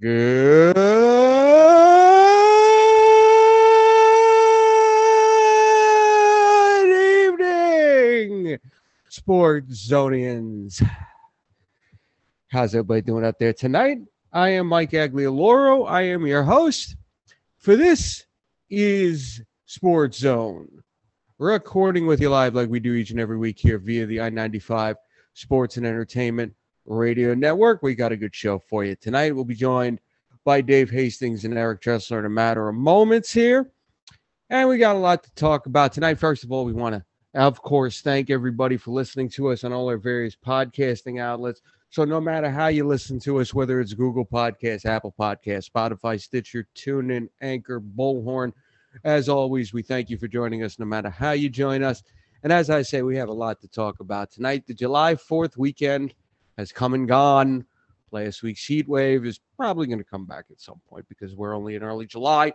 Good evening, sports zonians. How's everybody doing out there tonight? I am Mike Aglioloro. I am your host for this is Sports Zone. Recording with you live like we do each and every week here via the I-95 Sports and Entertainment Radio Network. We got a good show for you tonight. We'll be joined by Dave Hastings and Eric Dressler in a matter of moments here. And we got a lot to talk about tonight. First of all, we want to, of course, thank everybody for listening to us on all our various podcasting outlets. So, no matter how you listen to us, whether it's Google Podcasts, Apple Podcasts, Spotify, Stitcher, TuneIn, Anchor, Bullhorn, as always, we thank you for joining us no matter how you join us. And as I say, we have a lot to talk about tonight. The July 4th weekend has come and gone. Last week's heat wave is probably going to come back at some point because we're only in early July.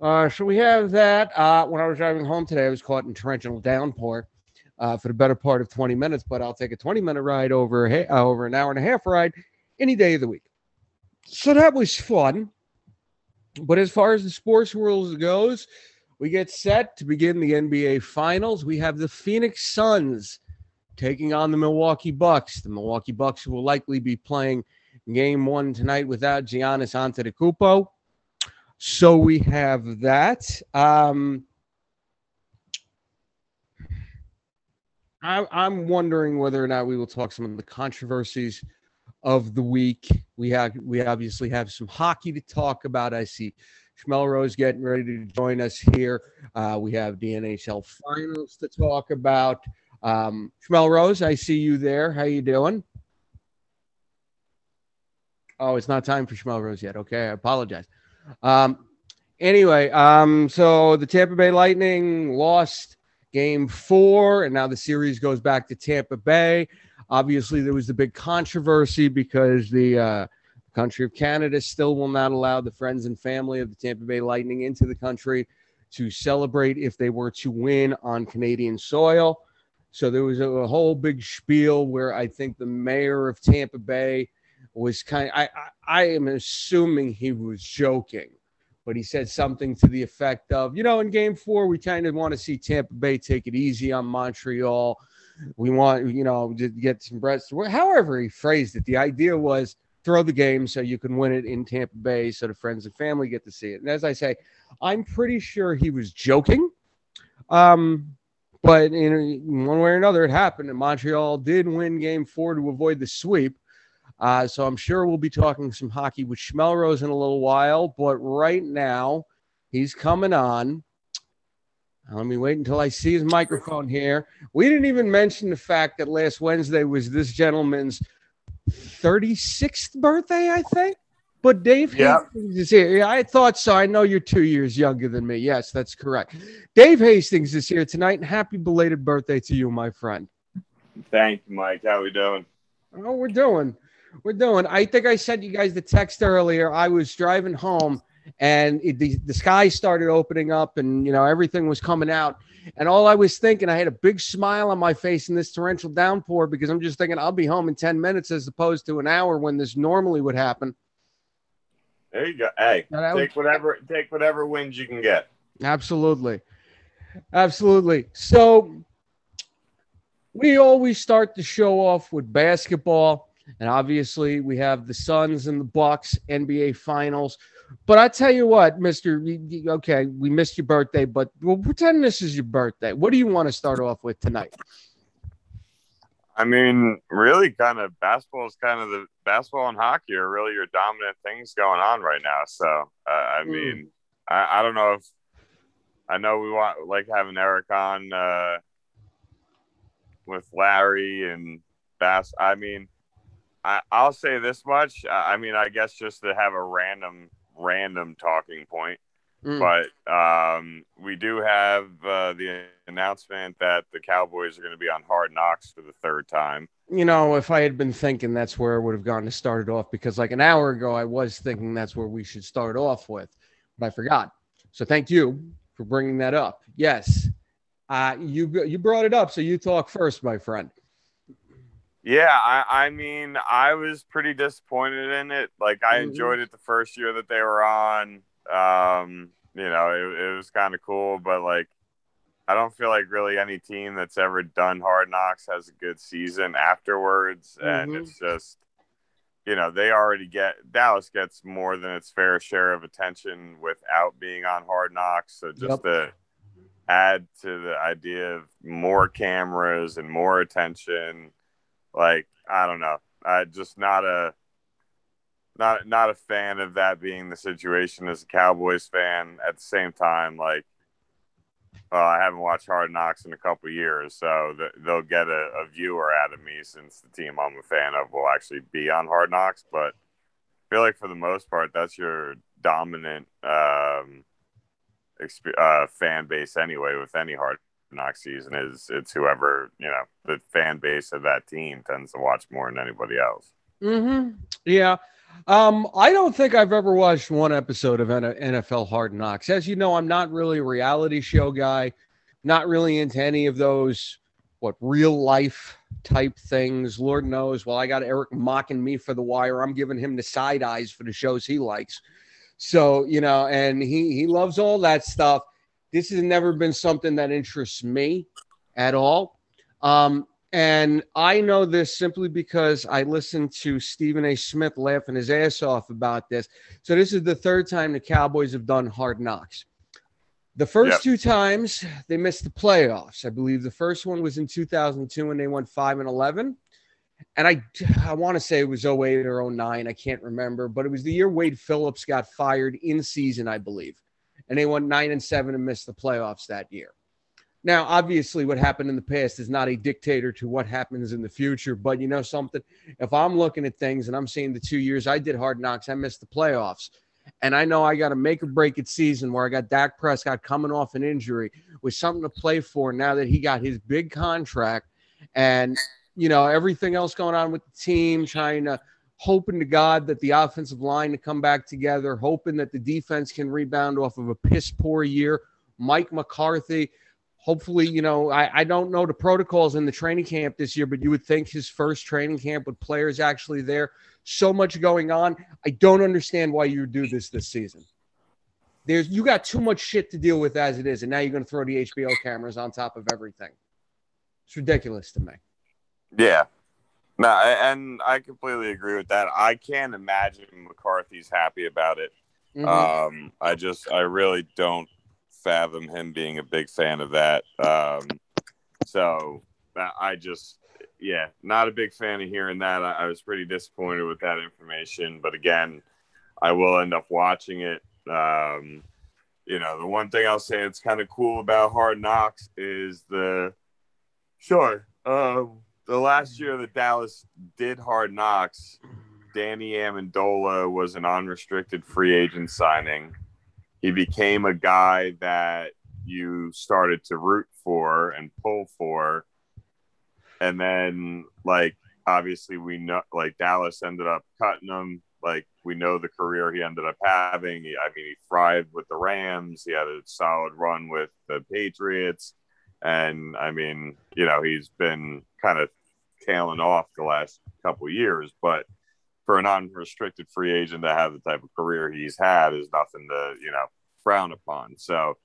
Uh, so we have that. Uh, when I was driving home today, I was caught in torrential downpour uh, for the better part of 20 minutes, but I'll take a 20 minute ride over, uh, over an hour and a half ride any day of the week. So that was fun. But as far as the sports world goes, we get set to begin the NBA Finals. We have the Phoenix Suns taking on the Milwaukee Bucks. The Milwaukee Bucks will likely be playing game one tonight without Giannis Antetokounmpo. So we have that. Um, I, I'm wondering whether or not we will talk some of the controversies of the week. We have we obviously have some hockey to talk about. I see Schmelrose getting ready to join us here. Uh, we have the NHL finals to talk about. Um, Schmelrose, I see you there. How you doing? Oh, it's not time for Schmelrose yet. Okay, I apologize. Um, anyway, um, so the Tampa Bay Lightning lost game four, and now the series goes back to Tampa Bay. Obviously, there was the big controversy because the uh, country of Canada still will not allow the friends and family of the Tampa Bay Lightning into the country to celebrate if they were to win on Canadian soil. So there was a, a whole big spiel where I think the mayor of Tampa Bay was kind of, I, I, I am assuming he was joking, but he said something to the effect of, you know, in game four, we kind of want to see Tampa Bay take it easy on Montreal. We want, you know, to get some breaths. However, he phrased it. The idea was throw the game so you can win it in Tampa Bay so the friends and family get to see it. And as I say, I'm pretty sure he was joking. Um, but in one way or another, it happened, and Montreal did win Game Four to avoid the sweep. Uh, so I'm sure we'll be talking some hockey with Schmelrose in a little while. But right now, he's coming on. Let me wait until I see his microphone here. We didn't even mention the fact that last Wednesday was this gentleman's 36th birthday, I think. But Dave Yeah. Hastings is here. Yeah, I thought so. I know you're two years younger than me. Yes, that's correct. Dave Hastings is here tonight, and happy belated birthday to you, my friend. Thank you, Mike. How we doing? Oh, we're doing. We're doing. I think I sent you guys the text earlier. I was driving home and it, the, the sky started opening up and, you know, everything was coming out. And all I was thinking, I had a big smile on my face in this torrential downpour because I'm just thinking I'll be home in 10 minutes as opposed to an hour when this normally would happen. There you go. Hey, Now, that was- take whatever take whatever wins you can get. Absolutely. Absolutely. So we always start the show off with basketball. And obviously we have the Suns and the Bucks NBA finals. But I tell you what, Mister. Okay, we missed your birthday, but we'll pretend this is your birthday. What do you want to start off with tonight? I mean, really, kind of basketball is kind of the basketball and hockey are really your dominant things going on right now. So, uh, I Mm. mean, I, I don't know if I know we want like having Eric on uh, with Larry and Bass. I mean, I, I'll say this much. I I mean, I guess just to have a random random talking point. Mm. but um, we do have uh, the announcement that the Cowboys are going to be on Hard Knocks for the third time. You know, if I had been thinking that's where I would have gone to start it off, because like an hour ago, I was thinking that's where we should start off with, but I forgot. So thank you for bringing that up. Yes, uh, you you brought it up, so you talk first, my friend. Yeah, I, I mean, I was pretty disappointed in it. Like, I Mhm. enjoyed it the first year that they were on. Um, you know, it, it was kind of cool, but like, I don't feel like really any team that's ever done Hard Knocks has a good season afterwards, and Mhm. it's just, you know, they already get Dallas gets more than its fair share of attention without being on Hard Knocks. So just Yep. to add to the idea of more cameras and more attention, like I don't know, I just not a not not a fan of that being the situation as a Cowboys fan. At the same time, like I haven't watched Hard Knocks in a couple years, so th- they'll get a, a viewer out of me since the team I'm a fan of will actually be on Hard Knocks. But I feel like for the most part, that's your dominant um, exp- uh, fan base anyway. With any Hard Knocks season, is it's whoever you know the fan base of that team tends to watch more than anybody else. Mm-hmm. Yeah. Um, I don't think I've ever watched one episode of NFL Hard Knocks. As you know, I'm not really a reality show guy, not really into any of those what real life type things. Lord knows. Well, I got Eric mocking me for the wire. I'm giving him the side eyes for the shows he likes. So, you know, and he he loves all that stuff. This has never been something that interests me at all. Um, and I know this simply because I listened to Stephen A. Smith laughing his ass off about this. So this is the third time the Cowboys have done hard knocks. The first Yep. two times they missed the playoffs. I believe the first one was in 2002 when they went 5 and 11. And I I want to say it was 08 or 09, I can't remember, but it was the year Wade Phillips got fired in season, I believe. And they went 9 and 7 and missed the playoffs that year. Now, obviously, what happened in the past is not a dictator to what happens in the future. But you know something? If I'm looking at things and I'm seeing the two years I did hard knocks, I missed the playoffs. And I know I got a make or break it season where I got Dak Prescott coming off an injury with something to play for now that he got his big contract and, you know, everything else going on with the team, trying to hoping to God that the offensive line to come back together, hoping that the defense can rebound off of a piss poor year. Mike McCarthy, hopefully, you know, I, I don't know the protocols in the training camp this year, but you would think his first training camp with players actually there. So much going on. I don't understand why you do this this season. There's you got too much shit to deal with as it is, and now you're going to throw the HBO cameras on top of everything. It's ridiculous to me. Yeah. No, and I completely agree with that. I can't imagine McCarthy's happy about it. Mhm. Um, I just, I really don't fathom him being a big fan of that. Um, so I- just, yeah, not a big fan of hearing that. I, I was pretty disappointed with that information, but again, I will end up watching it. Um, you know, the one thing I'll say that's kind of cool about Hard Knocks is the, sure, um, the last year that Dallas did Hard Knocks, Danny Amendola was an unrestricted free agent signing. He became a guy that you started to root for and pull for. And then, like, obviously, we know, like, Dallas ended up cutting him. Like, we know the career he ended up having. He, I mean, he thrived with the Rams, he had a solid run with the Patriots. And I mean, you know, he's been kind of tailing off the last couple years, but for an unrestricted free agent to have the type of career he's had is nothing to you know frown upon. So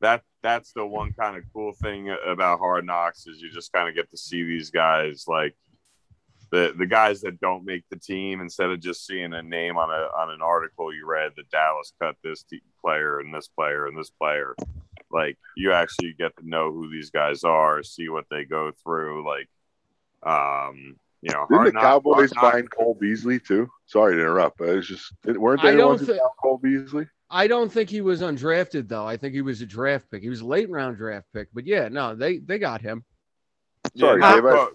that that's the one kind of cool thing about Hard Knocks is you just kind of get to see these guys like the the guys that don't make the team instead of just seeing a name on a on an article you read that Dallas cut this player and this player and this player. Like you actually get to know who these guys are, see what they go through. Like, um, you know, Didn't the Hard Cowboys Hard find Cole Beasley too? Sorry to interrupt, but it's just weren't I they the don't ones who thi- Cole Beasley? I don't think he was undrafted though. I think he was a draft pick. He was a late round draft pick. But yeah, no, they they got him. Sorry, Yeah, Dave, I-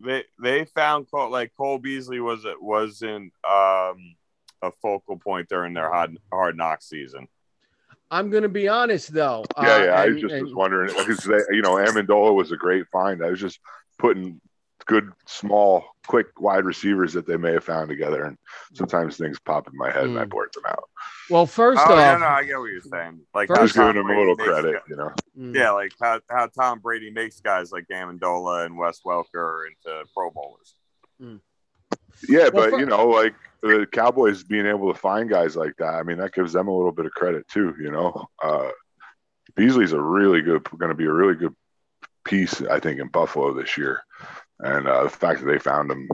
they they found Cole like Cole Beasley was it wasn't um a focal point during their hard hard knock season. I'm going to be honest though. Yeah, uh, yeah. I and- just and- was wondering because you know Amendola was a great find. I was just putting good, small, quick wide receivers that they may have found together. And sometimes things pop in my head and I Mm. blurt them out. Well, first Oh, yeah, off, no, I get what you're saying. Like First- how Just giving Tom them a little credit, guys- you know. Mm. Yeah, like how, how Tom Brady makes guys like Amendola and Wes Welker into Pro Bowlers. Yeah, Well, but fir- you know, like the Cowboys being able to find guys like that, I mean, that gives them a little bit of credit too. You know, uh, Beasley's a really good, going to be a really good piece, I think, in Buffalo this year. And uh, the fact that they found him,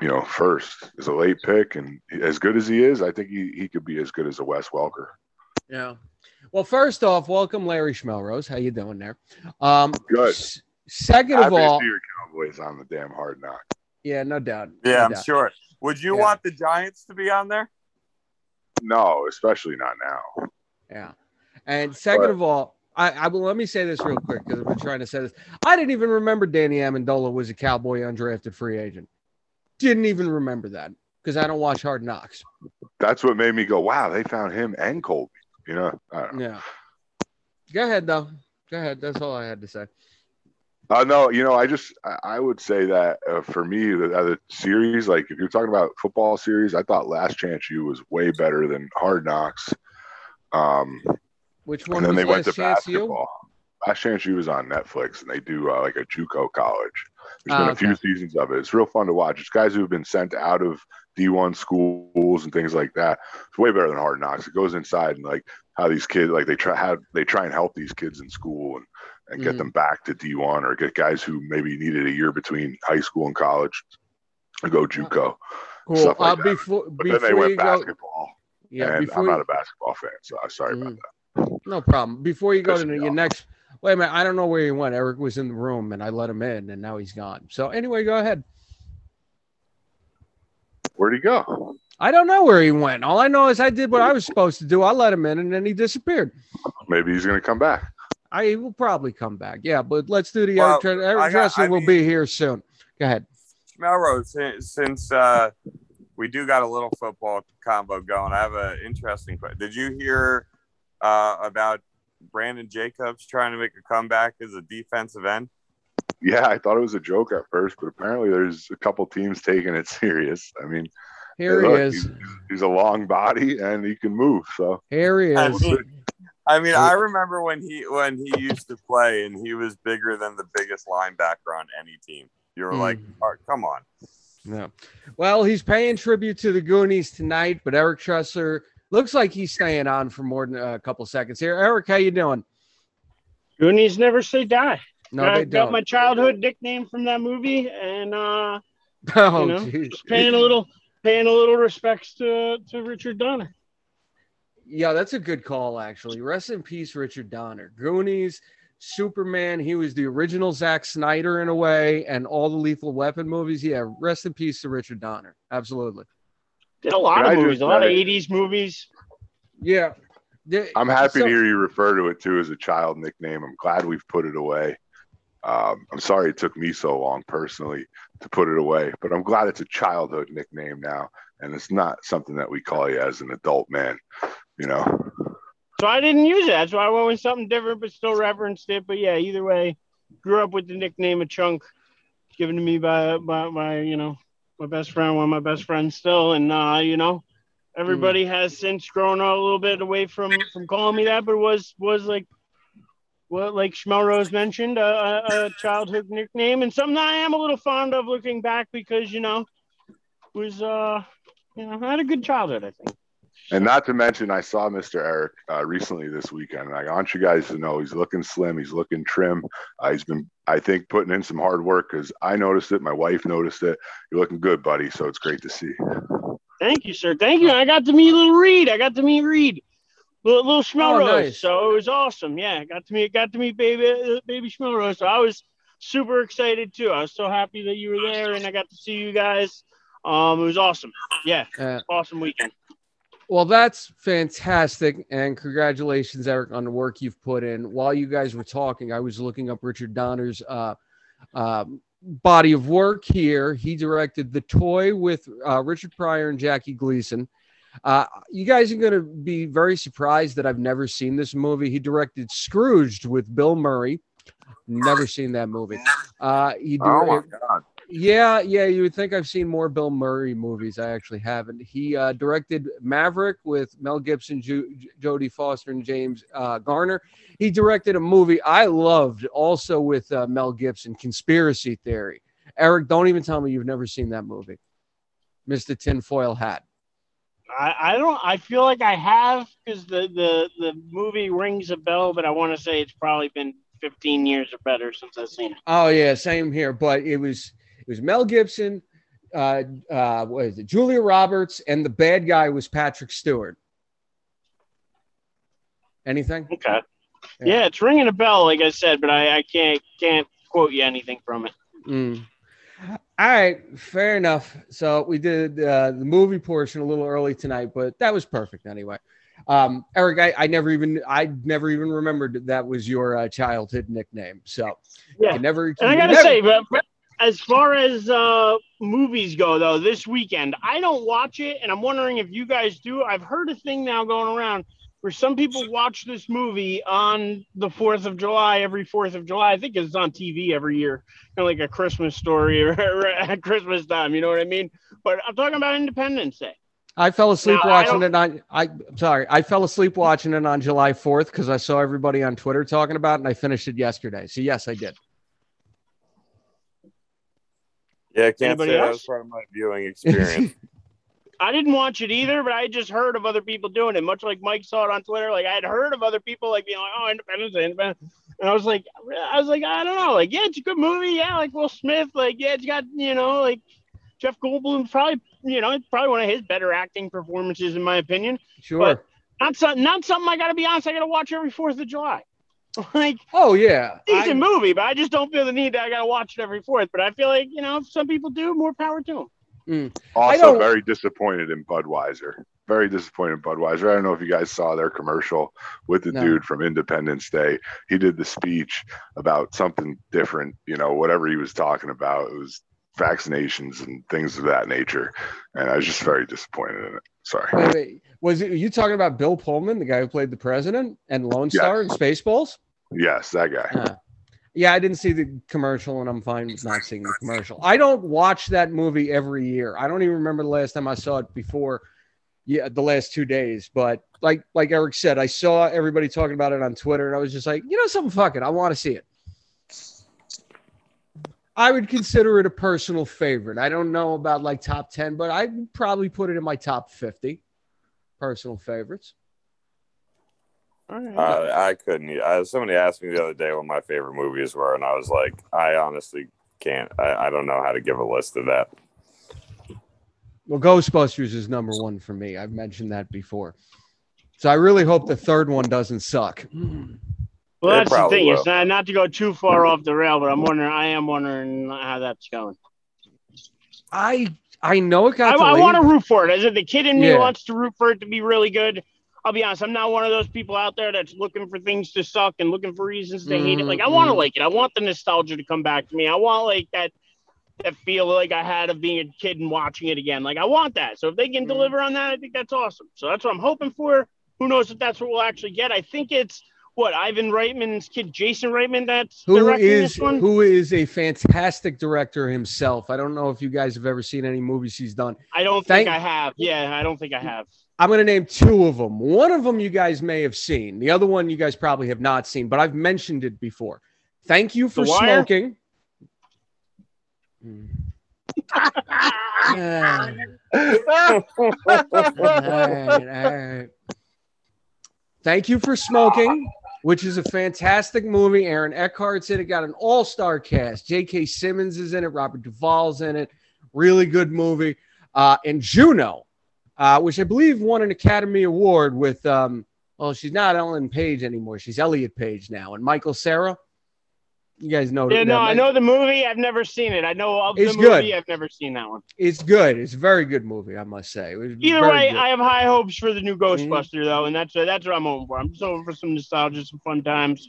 you know, first is a late pick, and as good as he is, I think he, he could be as good as a Wes Welker. Yeah. Well, first off, welcome Larry Schmelrose. How you doing there? Um, Good. s- second of Happy to all, see your Cowboys on the damn hard knock. yeah, no doubt. no Yeah, I'm doubt. sure. Would you Yeah. want the Giants to be on there? No, especially not now. Yeah. And second But- of all, I, I will let me say this real quick because I've been trying to say this. I didn't even remember Danny Amendola was a Cowboy undrafted free agent. Didn't even remember that because I don't watch Hard Knocks. That's what made me go, wow, they found him and Colby. You know, know. Yeah. Go ahead though. Go ahead. That's all I had to say. Uh, no, you know, I just I, would say that uh, for me, the, the series, like if you're talking about football series, I thought Last Chance U was way better than Hard Knocks. Um, Which one and then they went to you? basketball. Last Chance U was on Netflix, and they do uh, like a JUCO college. There's Ah, been a okay. few seasons of it. It's real fun to watch. It's guys who have been sent out of D1 schools and things like that. It's way better than Hard Knocks. It goes inside and like how these kids like they try how they try and help these kids in school and and get Mhm. them back to D1 or get guys who maybe needed a year between high school and college to go JUCO. Cool. like uh, before But then they went you go, basketball, yeah, and before I'm not a basketball fan, so I'm sorry about that. No problem. Before you go to Pissing your next, wait a minute. I don't know where he went. Eric was in the room, and I let him in, and now he's gone. So anyway, go ahead. Where'd he go? I don't know where he went. All I know is I did what I was supposed to do. I let him in, and then he disappeared. Maybe he's gonna come back. I will probably come back. Yeah, but let's do the Well, Eric. Tre- Eric I got- Dresser I will mean- be here soon. Go ahead. Melrose, since, since uh, we do got a little football combo going, I have an interesting question. Did you hear uh, about Brandon Jacobs trying to make a comeback as a defensive end? Yeah, I thought it was a joke at first, but apparently there's a couple teams taking it serious. I mean, Here hey, he is. He's, he's a long body and he can move. So Here he I is. mean, I mean, I remember when he when he used to play, and he was bigger than the biggest linebacker on any team. You were like, Mm. "Oh, "Come on." Yeah. Well, he's paying tribute to the Goonies tonight, but Eric Tressler looks like he's staying on for more than a couple seconds here. Eric, how you doing? Goonies never say die. No, I got don't. my childhood nickname from that movie, and uh, oh, you know, paying a little paying a little respects to to Richard Donner. Yeah, that's a good call, actually. Rest in peace, Richard Donner. Goonies, Superman. He was the original Zack Snyder in a way, and all the Lethal Weapon movies. Yeah, rest in peace to Richard Donner. Absolutely. Did a lot Can of I movies, a lot of say- '80s movies. Yeah. I'm happy so- to hear you refer to it too as a child nickname. I'm glad we've put it away. Um, I'm sorry it took me so long personally to put it away, but I'm glad it's a childhood nickname now, and it's not something that we call you as an adult man. You know, So I didn't use it. That's why I went with something different, but still referenced it. But yeah, either way, grew up with the nickname of Chunk, given to me by by, by you know my best friend, one of my best friends still, and uh, you know everybody has since grown a little bit away from from calling me that, but was was like what like Schmelrose mentioned, a, a, childhood nickname and something I am a little fond of looking back because you know was uh you know I had a good childhood I think. And not to mention, I saw Mr. Eric uh, recently this weekend, and I want you guys to know he's looking slim, he's looking trim. Uh, he's been, I think, putting in some hard work because I noticed it, my wife noticed it. You're looking good, buddy. So it's great to see. Thank you, sir. Thank you. I got to meet little Reed. I got to meet Reed, little, little Schmelrose. nice. So it was awesome. Yeah, I got to meet got to meet baby uh, baby Schmelrose. So I was super excited too. I was so happy that you were there, and I got to see you guys. Um, it was awesome. Yeah, Uh, awesome weekend. Well, that's fantastic. And congratulations, Eric, on the work you've put in. While you guys were talking, I was looking up Richard Donner's uh, um, body of work here. He directed The Toy with uh, Richard Pryor and Jackie Gleason. Uh, you guys are going to be very surprised that I've never seen this movie. He directed Scrooged with Bill Murray. Never seen that movie. Uh, he Oh my god! Yeah, yeah, you would think I've seen more Bill Murray movies. I actually haven't. He uh, directed Maverick with Mel Gibson, Ju- Jodie Foster, and James uh, Garner. He directed a movie I loved also with uh, Mel Gibson, Conspiracy Theory. Eric, don't even tell me you've never seen that movie, Mr. Tinfoil Hat. I, I don't. I feel like I have because the, the the movie rings a bell, but I want to say it's probably been 15 years or better since I've seen it. Oh yeah, same here. But it was was Mel Gibson, uh, uh, what is it? Julia Roberts, and the bad guy was Patrick Stewart. Anything? Okay. Yeah. Yeah. it's ringing a bell, like I said, but I, I can't can't quote you anything from it. Mm. All right, fair enough. So we did uh, the movie portion a little early tonight, but that was perfect anyway. Um, Eric, I, I never even I never even remembered that was your uh, childhood nickname. So Yeah. you never. And I gotta never- say, but, but as far as uh, movies go, though, this weekend I don't watch it, and I'm wondering if you guys do. I've heard a thing now going around where some people watch this movie on the Fourth of July every Fourth of July. I think it's on TV every year, kind of like a Christmas story or, at Christmas time. You know what I mean? But I'm talking about Independence Day. I fell asleep No, watching it on. I I'm sorry, I fell asleep watching it on July 4th because I saw everybody on Twitter talking about it, and I finished it yesterday. So yes, I did. Yeah, I can't Anybody say that was part of my viewing experience. I didn't watch it either, but I just heard of other people doing it. Much like Mike saw it on Twitter, like I had heard of other people like being like, "Oh, Independence Day, Independence," and I was like, I was like, I don't know, like yeah, it's a good movie, yeah, like Will Smith, like yeah, it's got you know like Jeff Goldblum's probably you know it's probably one of his better acting performances in my opinion. Sure. But- Not something, not something I got to be honest, I got to watch every Fourth of July. Like oh yeah. decent I- movie, but I just don't feel the need that I got to watch it every Fourth. But I feel like you know if some people do, more power to them. Mm. Also, don't- very disappointed in Budweiser. Very disappointed in Budweiser. I don't know if you guys saw their commercial with the No. dude from Independence Day. He did the speech about something different, you know, whatever he was talking about. It was vaccinations and things of that nature. And I was just very disappointed in it. Sorry. Wait, wait. Was it, you talking about Bill Pullman, the guy who played the president and Lone Yeah. Star in Spaceballs? Yes, that guy. Uh, yeah, I didn't see the commercial, and I'm fine with not seeing the commercial. I don't watch that movie every year. I don't even remember the last time I saw it before. Yeah, the last two days. But like like Eric said, I saw everybody talking about it on Twitter, and I was just like, you know, something fucking, I want to see it. I would consider it a personal favorite. I don't know about like top ten, but I'd probably put it in my top fifty personal favorites. Uh, I couldn't. I, somebody asked me the other day what my favorite movies were, and I was like, I honestly can't. I, I don't know how to give a list of that. Well, Ghostbusters is number one for me. I've mentioned that before. So I really hope the third one doesn't suck. Well, that's the thing. will. It's not, not to go too far off the rail, but I'm wondering. I am wondering how that's going. I I know it I, got I delayed. want to root for it. Is it. The kid in me Yeah. wants to root for it to be really good. I'll be honest. I'm not one of those people out there that's looking for things to suck and looking for reasons to hate it. Like I want to Mhm. like it. I want the nostalgia to come back to me. I want like that that feel like I had of being a kid and watching it again. Like I want that. So if they can Mhm. deliver on that, I think that's awesome. So that's what I'm hoping for. Who knows if that's what we'll actually get? I think it's what Ivan Reitman's kid, Jason Reitman. That's who directing is this one. who is a fantastic director himself. I don't know if you guys have ever seen any movies he's done. I don't Thank- think I have. Yeah, I don't think I have. I'm going to name two of them. One of them you guys may have seen. The other one you guys probably have not seen, but I've mentioned it before. Thank you for smoking. Mm. All right, all right. Thank you for smoking, which is a fantastic movie. Aaron Eckhart's in it. Got an all-star cast. J.K. Simmons is in it. Robert Duvall's in it. Really good movie. Uh, and Juno, uh, which I believe won an Academy Award with. Um, well, she's not Ellen Page anymore. She's Elliot Page now, and Michael Cera. You guys know. Yeah, that- no, I know the movie. I've never seen it. I know of It's the movie. good. I've never seen that one. It's good. It's a very good movie, I must say. It was Either way, good. Mm-hmm. I have high hopes for the new Ghostbuster though, and that's that's what I'm hoping for. I'm just hoping for some nostalgia, some fun times.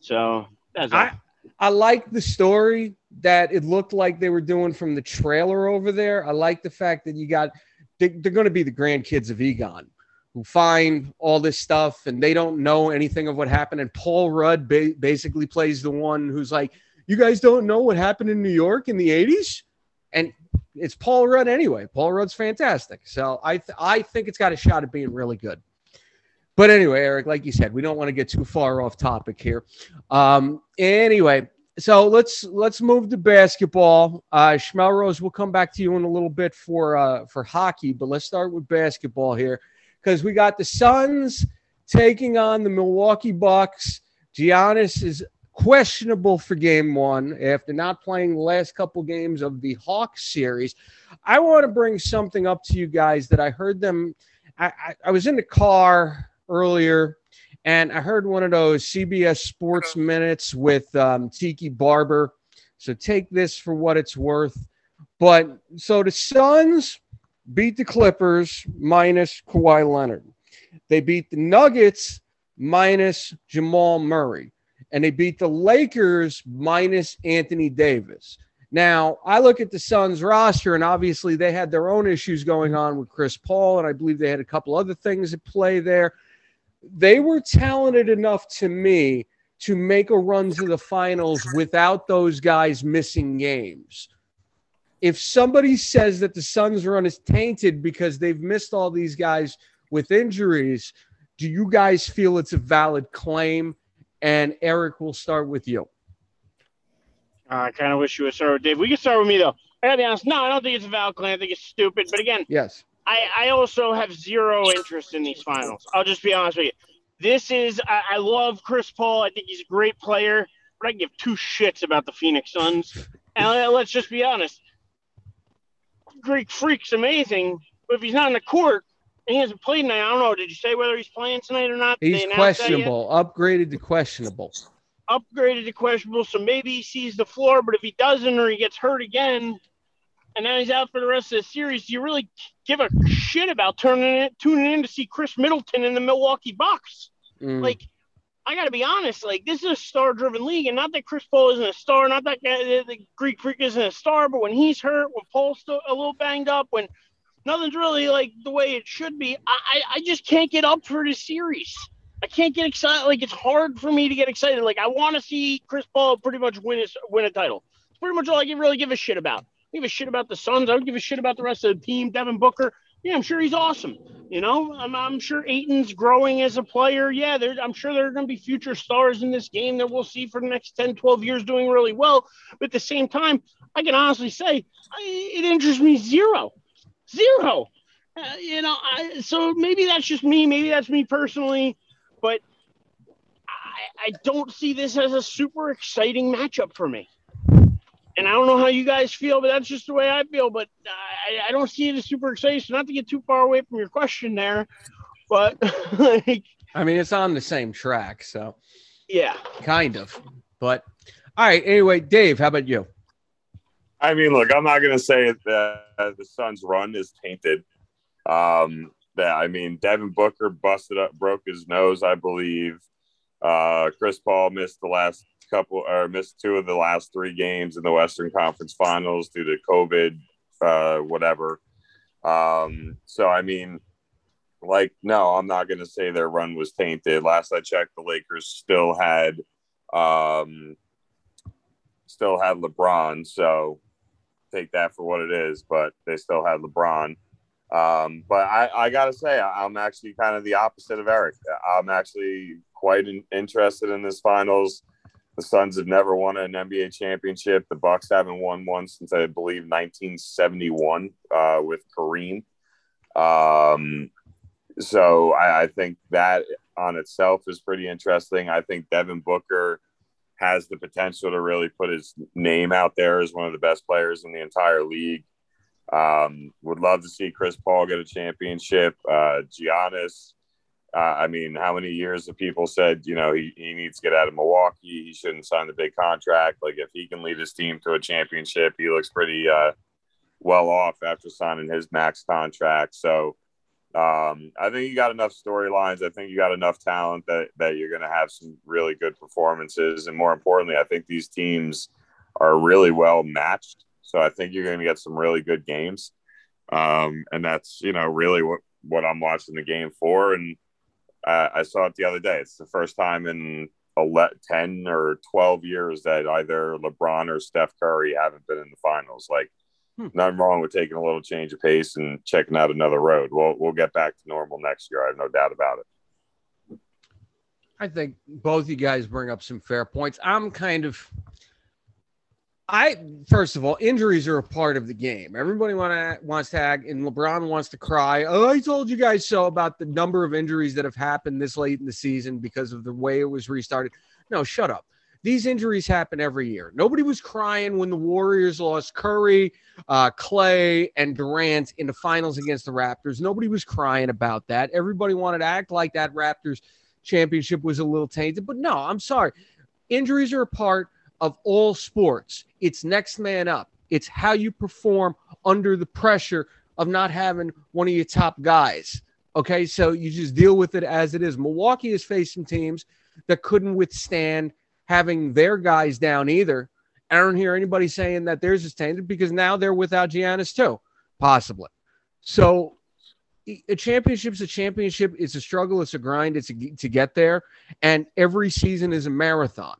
So that's. I I like the story that it looked like they were doing from the trailer over there. I like the fact that you got they, they're going to be the grandkids of Egon who find all this stuff and they don't know anything of what happened. And Paul Rudd ba- basically plays the one who's like, "You guys don't know what happened in New York in the '80s? and it's Paul Rudd anyway. Paul Rudd's fantastic. So I th- I think it's got a shot at being really good. But anyway, Eric, like you said, we don't want to get too far off topic here. Um, anyway, so let's let's move to basketball. Uh, Schmelrose, we'll come back to you in a little bit for uh, for hockey, but let's start with basketball here because we got the Suns taking on the Milwaukee Bucks. Giannis is questionable for game one after not playing the last couple games of the Hawks series. I want to bring something up to you guys that I heard them. I, I, I was in the car earlier and I heard one of those CBS Sports Minutes with um, Tiki Barber. So take this for what it's worth. But so the Suns beat the Clippers minus Kawhi Leonard. They beat the Nuggets minus Jamal Murray. And they beat the Lakers minus Anthony Davis. Now, I look at the Suns roster, and obviously they had their own issues going on with Chris Paul, and I believe they had a couple other things at play there they were talented enough to me to make a run to the finals without those guys missing games. If somebody says that the Suns run is tainted because they've missed all these guys with injuries, do you guys feel it's a valid claim? And Eric, will start with you. I kind of wish you would start with Dave. We can start with me though. I gotta be honest. No, I don't think it's a valid claim. I think it's stupid. But again, yes, I, I also have zero interest in these finals. I'll just be honest with you. This is I, I love Chris Paul. I think he's a great player, but I give two shits about the Phoenix Suns. And let's just be honest. Greek Freak's amazing, but if he's not in the court and he hasn't played tonight, I don't know. Did you say whether he's playing tonight or not? He's questionable. Upgraded to questionable. Upgraded to questionable. So maybe he sees the floor, but if he doesn't or he gets hurt again, and now he's out for the rest of the series. Do you really give a shit about turning it, tuning in to see Khris Middleton in the Milwaukee Bucks? Mm. Like, I got to be honest. Like, this is a star-driven league, and not that Chris Paul isn't a star, not that guy, the Greek Freak isn't a star, but when he's hurt, when Paul's still a little banged up, when nothing's really like the way it should be, I, I, I just can't get up for this series. I can't get excited. Like, it's hard for me to get excited. Like, I want to see Chris Paul pretty much win his win a title. It's pretty much all I can really give a shit about give a shit about the Suns. I don't give a shit about the rest of the team. Devin Booker, yeah, I'm sure he's awesome. You know, I'm, I'm sure Ayton's growing as a player. Yeah, I'm sure there are going to be future stars in this game that we'll see for the next 10, 12 years doing really well. But at the same time, I can honestly say I, it interests me zero, zero. Uh, you know, I, so maybe that's just me. Maybe that's me personally, but I, I don't see this as a super exciting matchup for me and I don't know how you guys feel, but that's just the way I feel. But I, I don't see it as super exciting. So not to get too far away from your question there, but like, I mean, it's on the same track, so yeah, kind of. But all right, anyway, Dave, how about you? I mean, look, I'm not gonna say that the Suns' run is tainted. Um, that I mean, Devin Booker busted up, broke his nose, I believe. Uh, Chris Paul missed the last couple or missed two of the last three games in the Western Conference Finals due to COVID, uh, whatever. Um, so I mean, like, no, I'm not going to say their run was tainted. Last I checked, the Lakers still had, um, still had LeBron. So take that for what it is, but they still had LeBron. Um, but I, I gotta say, I'm actually kind of the opposite of Eric. I'm actually quite in, interested in this finals. The Suns have never won an NBA championship. The Bucks haven't won one since I believe 1971 uh, with Kareem. Um, so I, I, think that on itself is pretty interesting. I think Devin Booker has the potential to really put his name out there as one of the best players in the entire league. Um, would love to see Chris Paul get a championship. Uh, Giannis uh, I mean, how many years have people said, you know, he, he needs to get out of Milwaukee. He shouldn't sign the big contract. Like, if he can lead his team to a championship, he looks pretty uh, well off after signing his max contract. So, um, I think you got enough storylines. I think you got enough talent that, that you're going to have some really good performances. And more importantly, I think these teams are really well matched. So, I think you're going to get some really good games. Um, and that's, you know, really what, what I'm watching the game for. And, uh, I saw it the other day. It's the first time in 11, 10 or 12 years that either LeBron or Steph Curry haven't been in the finals. Like, hmm. nothing wrong with taking a little change of pace and checking out another road. We'll we'll get back to normal next year. I have no doubt about it. I think both you guys bring up some fair points. I'm kind of I first of all, injuries are a part of the game. Everybody want to wants to act, and LeBron wants to cry. Oh, I told you guys so about the number of injuries that have happened this late in the season because of the way it was restarted. No, shut up. These injuries happen every year. Nobody was crying when the Warriors lost Curry, uh, Clay, and Durant in the finals against the Raptors. Nobody was crying about that. Everybody wanted to act like that Raptors championship was a little tainted. But no, I'm sorry. Injuries are a part of all sports. It's next man up. It's how you perform under the pressure of not having one of your top guys. Okay, so you just deal with it as it is. Milwaukee has faced some teams that couldn't withstand having their guys down either. I don't hear anybody saying that theirs is tainted because now they're without Giannis too, possibly. So a championship's a championship. It's a struggle. It's a grind. It's a, to get there, and every season is a marathon.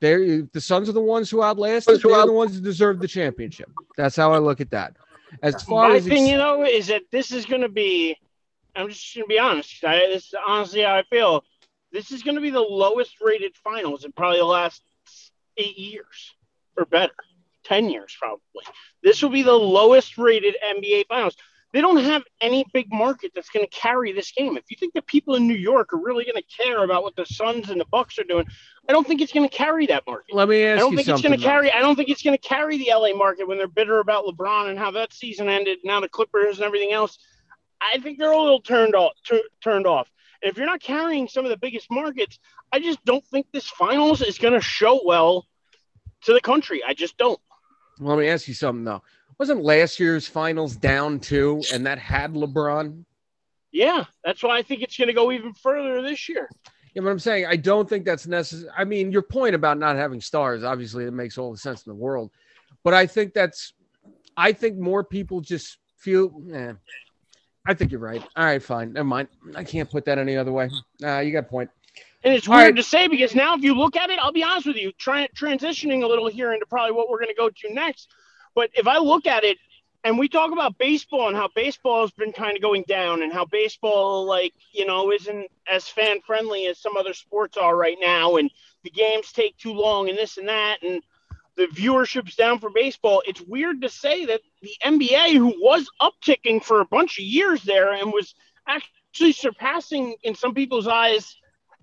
They're, the Suns are the ones who outlast. They're the ones who deserve the championship. That's how I look at that. As far my as thing, you know, is that this is going to be. I'm just going to be honest. I, this is honestly how I feel. This is going to be the lowest rated finals in probably the last eight years or better, ten years probably. This will be the lowest rated NBA finals they don't have any big market that's going to carry this game. If you think the people in New York are really going to care about what the Suns and the Bucks are doing, I don't think it's going to carry that market. Let me ask I don't you think something. It's going to carry. I don't think it's going to carry the LA market when they're bitter about LeBron and how that season ended. Now the Clippers and everything else. I think they're a little turned off. T- turned off. if you're not carrying some of the biggest markets, I just don't think this finals is going to show well to the country. I just don't. Well, let me ask you something though. Wasn't last year's finals down two, and that had LeBron? Yeah, that's why I think it's going to go even further this year. Yeah, but I'm saying I don't think that's necessary. I mean, your point about not having stars, obviously, it makes all the sense in the world. But I think that's, I think more people just feel, eh, I think you're right. All right, fine. Never mind. I can't put that any other way. Uh, you got a point. And it's weird right. to say because now, if you look at it, I'll be honest with you, try, transitioning a little here into probably what we're going to go to next. But if I look at it, and we talk about baseball and how baseball has been kind of going down, and how baseball, like you know, isn't as fan friendly as some other sports are right now, and the games take too long, and this and that, and the viewership's down for baseball. It's weird to say that the NBA, who was upticking for a bunch of years there, and was actually surpassing in some people's eyes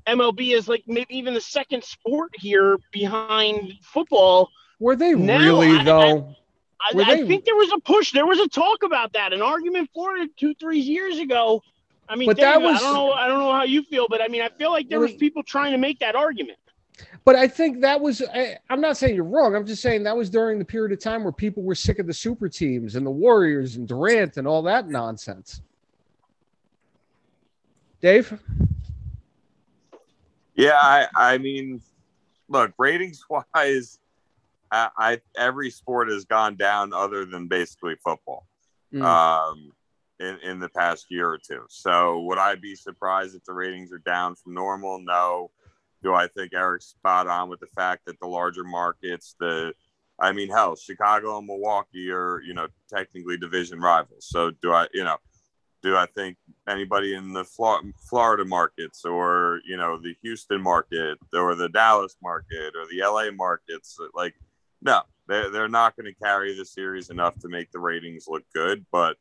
MLB as like maybe even the second sport here behind football. Were they now, really though? I, I, I, think there was a push. There was a talk about that, an argument for it two, three years ago. I mean, but that was, I don't know. I don't know how you feel, but I mean, I feel like there was people trying to make that argument. But I think that was. I, I'm not saying you're wrong. I'm just saying that was during the period of time where people were sick of the super teams and the Warriors and Durant and all that nonsense. Dave. Yeah, I. I mean, look, ratings wise I, I, every sport has gone down other than basically football mm. um, in, in the past year or two. So would I be surprised if the ratings are down from normal? No. Do I think Eric's spot on with the fact that the larger markets, the I mean, hell, Chicago and Milwaukee are, you know, technically division rivals. So do I, you know, do I think anybody in the Florida markets or, you know, the Houston market or the Dallas market or the LA markets, like no, they're, they're not going to carry the series enough to make the ratings look good. But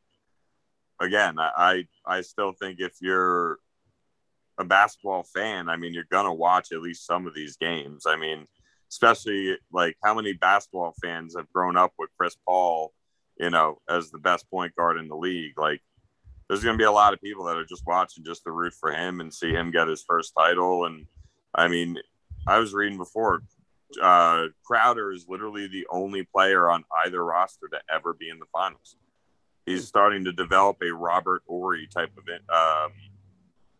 again, I, I still think if you're a basketball fan, I mean, you're going to watch at least some of these games. I mean, especially like how many basketball fans have grown up with Chris Paul, you know, as the best point guard in the league. Like, there's going to be a lot of people that are just watching just to root for him and see him get his first title. And I mean, I was reading before uh, Crowder is literally the only player on either roster to ever be in the finals. He's starting to develop a Robert Horry type of um,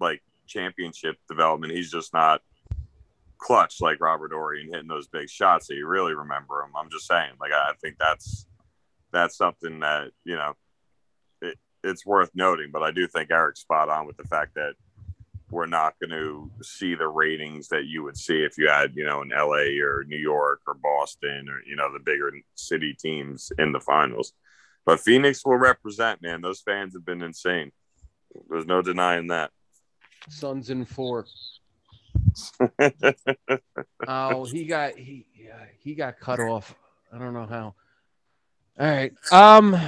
like championship development. He's just not clutch like Robert Horry and hitting those big shots that you really remember him. I'm just saying, like I think that's that's something that you know it, it's worth noting. But I do think Eric's spot on with the fact that we're not going to see the ratings that you would see if you had, you know, in LA or New York or Boston or, you know, the bigger city teams in the finals. But Phoenix will represent, man. Those fans have been insane. There's no denying that. Suns in four. oh, he got he yeah, he got cut off. I don't know how. All right. Um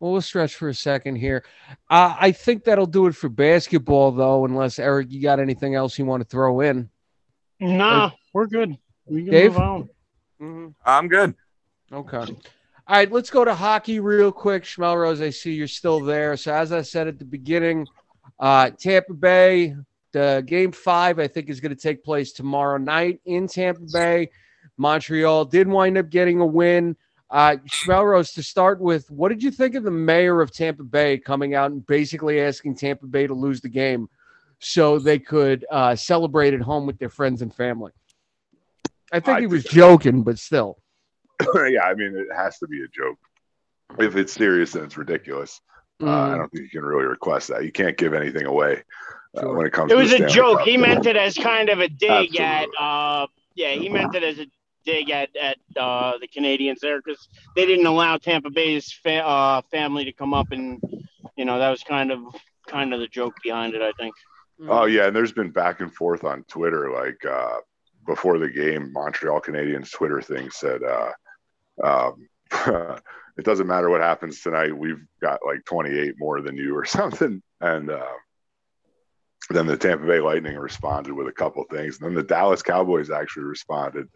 well, we'll stretch for a second here. Uh, I think that'll do it for basketball, though, unless Eric, you got anything else you want to throw in? Nah, or, we're good. We can Dave? move on. Mm-hmm. I'm good. Okay. All right, let's go to hockey real quick. Schmelrose, I see you're still there. So, as I said at the beginning, uh, Tampa Bay, the game five, I think, is going to take place tomorrow night in Tampa Bay. Montreal did wind up getting a win. Uh, Schmelrose, to start with, what did you think of the mayor of Tampa Bay coming out and basically asking Tampa Bay to lose the game so they could uh, celebrate at home with their friends and family? I think I he was think- joking, but still. yeah, I mean, it has to be a joke. If it's serious, then it's ridiculous. Uh, I Mm, don't think you can really request that. You can't give anything away uh, Sure. when it comes. It to was a Stanley joke. Cup. He meant it as kind of a dig at, Absolutely. uh, yeah, he meant it as a dig at at uh, the Canadians there because they didn't allow Tampa Bay's fa- uh, family to come up, and you know that was kind of kind of the joke behind it. I think. Oh yeah, and there's been back and forth on Twitter. Like uh, before the game, Montreal Canadiens Twitter thing said, uh, um, "It doesn't matter what happens tonight. We've got like 28 more than you, or something." And uh, then the Tampa Bay Lightning responded with a couple things. And then the Dallas Cowboys actually responded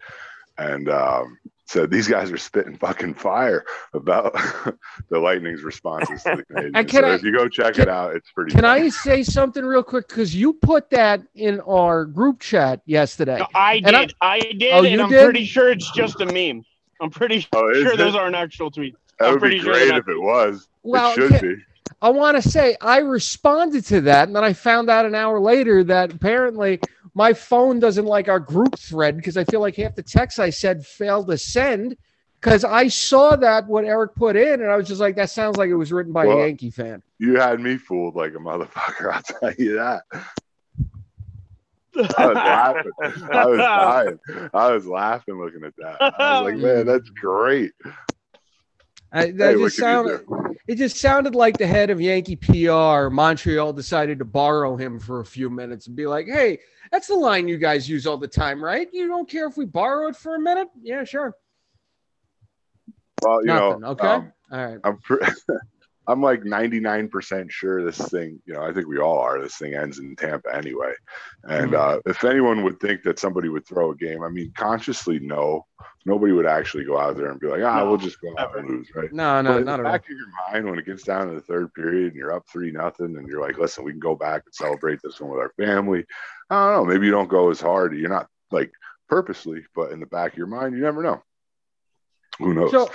and um, said, "These guys are spitting fucking fire about the Lightning's responses to the Canadiens." And can so I- if you go check can- it out, it's pretty. Can funny. I say something real quick? Because you put that in our group chat yesterday. No, I And I- did. I, did, Oh, and you I'm did? pretty sure it's just a meme. I'm pretty Oh, is sure it? those aren't actual tweets. That I'm would be pretty sure great that- if it was. Well, it should can- be. I want to say I responded to that, and then I found out an hour later that apparently my phone doesn't like our group thread because I feel like half the texts I said failed to send because I saw that what Eric put in, and I was just like, that sounds like it was written by Well- a Yankee fan. You had me fooled like a motherfucker. I'll tell you that. I was laughing. I was dying. I was laughing looking at that. I was like, man, that's great. I, that Hey, just sounded, it just sounded like the head of Yankee PR, Montreal decided to borrow him for a few minutes and be like, hey, that's the line you guys use all the time, right? You don't care if we borrow it for a minute? Yeah, sure. Well, you Nothing. know, okay. um, all right. I'm pre- I'm like 99% sure this thing, you know, I think we all are. This thing ends in Tampa anyway. And Mhm. uh, if anyone would think that somebody would throw a game, I mean, consciously, no. Nobody would actually go out there and be like, ah, No, we'll just go out and lose, right? No, but no, in not at all. back of your mind, when it gets down to the third period and you're up three nothing, and you're like, "Listen, we can go back and celebrate this one with our family." I don't know. Maybe you don't go as hard. You're not like purposely, but in the back of your mind, you never know. Who knows? So,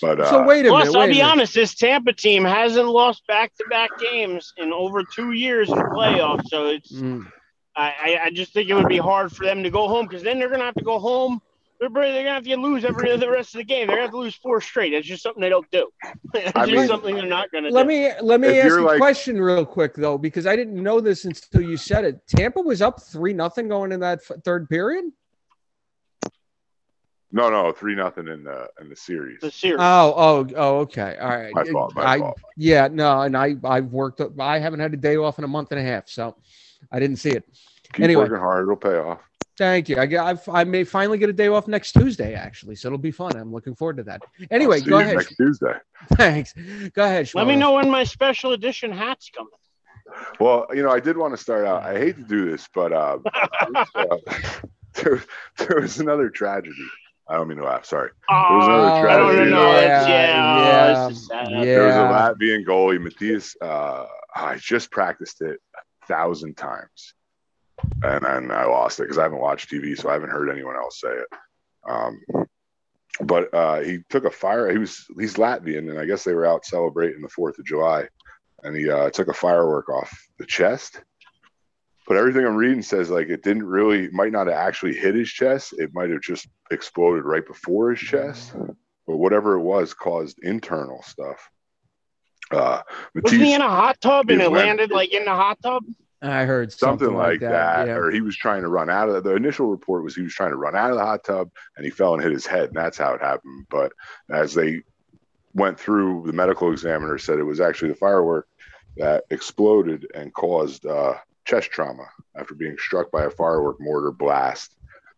But, so uh, wait a Plus, minute. I'll be minute. honest, this Tampa team hasn't lost back-to-back games in over two years in the playoffs. So it's Mm, I, I, I just think it would be hard for them to go home because then they're gonna have to go home. They're, they're gonna have to lose every the rest of the game. They're gonna have to lose four straight. That's just something they don't do. it's I just mean, something they're not gonna let do. me let me If ask a like- question real quick though, because I didn't know this until you said it. Tampa was up three nothing going in that f- third period. No, no, three nothing in the in the series. the series. Oh, oh, oh, okay, all right. My fault, my I, fault. Yeah, no, and I I've worked. I haven't had a day off in a month and a half, so I didn't see it. Keep anyway. working hard; it'll pay off. Thank you. I get. I've, I may finally get a day off next Tuesday, actually, so it'll be fun. I'm looking forward to that. Anyway, I'll see go you ahead. next Tuesday. Thanks. Go ahead. Let me know when my special edition hat's coming. Well, you know, I did want to start out. I hate to do this, but uh, uh, there, there was another tragedy. I don't mean to laugh. Sorry. Oh, was another I don't tragedy. know. It's, Yeah, yeah, yeah, oh, this is sad. yeah. There was a Latvian goalie, Matthias. Uh, I just practiced it a thousand times, and then I lost it because I haven't watched TV, so I haven't heard anyone else say it. Um, but uh, he took a fire. He was he's Latvian, and I guess they were out celebrating the Fourth of July, and he uh, took a firework off the chest. But everything I'm reading says like it didn't really, might not have actually hit his chest. It might have just exploded right before his chest. But whatever it was caused internal stuff. Uh, Wasn't he in a hot tub and it went- landed like in the hot tub? I heard something, something, like that, yeah. or he was trying to run out of the initial report was he was trying to run out of the hot tub and he fell and hit his head and that's how it happened but as they went through the medical examiner said it was actually the firework that exploded and caused uh, chest trauma after being struck by a firework mortar blast.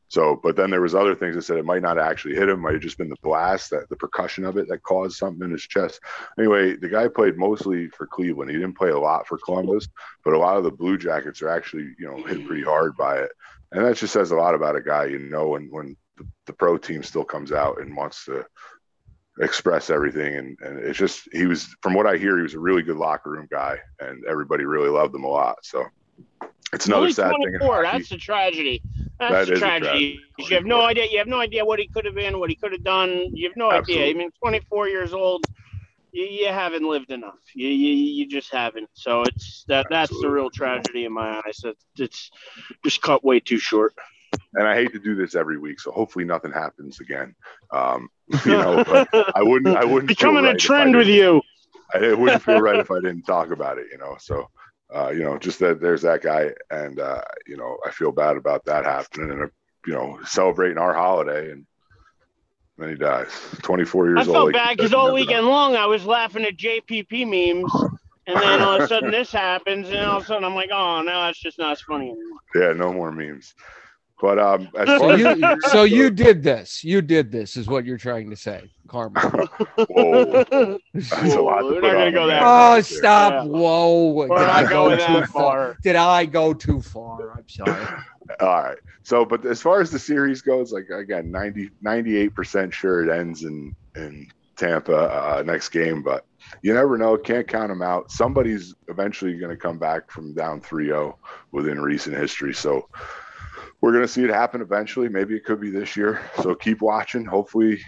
So but then there was other things that said it might not actually hit him might have just been the blast that the percussion of it that caused something in his chest. Anyway the guy played mostly for cleveland. He didn't play a lot for columbus but a lot of the blue jackets are actually you know hit pretty hard by it. And that just says a lot about a guy you know when when the, the pro team still comes out and wants to express everything. And, and it's just he was from what i hear he was a really good locker room guy and everybody really loved him a lot. So it's another Only sad thing 24. hockey. That's a tragedy. That's is a a tragedy. tragedy. You have no idea. You have no idea what he could have been, what he could have done. You have no idea. I mean, 24 years old. You, you haven't lived enough. You, you you just haven't. So it's that that's the real tragedy in my eyes. It's, it's just cut way too short. and I hate to do this every week, so hopefully nothing happens again. Um, you know, but I wouldn't. I wouldn't feel becoming right a trend with you. I, it wouldn't feel right if I didn't talk about it. You know, so uh, you know, just that there's that guy, and uh, you know, I feel bad about that happening, and uh, you know, celebrating our holiday, and then he dies, 24 years I old. felt like, bad because all never know. weekend long I was laughing at JPP memes, and then all of a sudden this happens, and all of a sudden I'm like, oh no, that's just not as funny anymore. Yeah, no more memes. But um, as So far as you, so you did this. You did this, is what you're trying to say, Karma. whoa, that's a lot We're not gonna go a there. Oh, stop! Yeah. Whoa! We're Did I not go going too that far? far. Did I go too far? I'm sorry. All right. So, but as far as the series goes, like again, 90, 98% sure it ends in, in Tampa uh, next game, but you never know. Can't count them out. Somebody's eventually going to come back from down 3 0 within recent history. So, we're going to see it happen eventually. Maybe it could be this year. So, keep watching. Hopefully,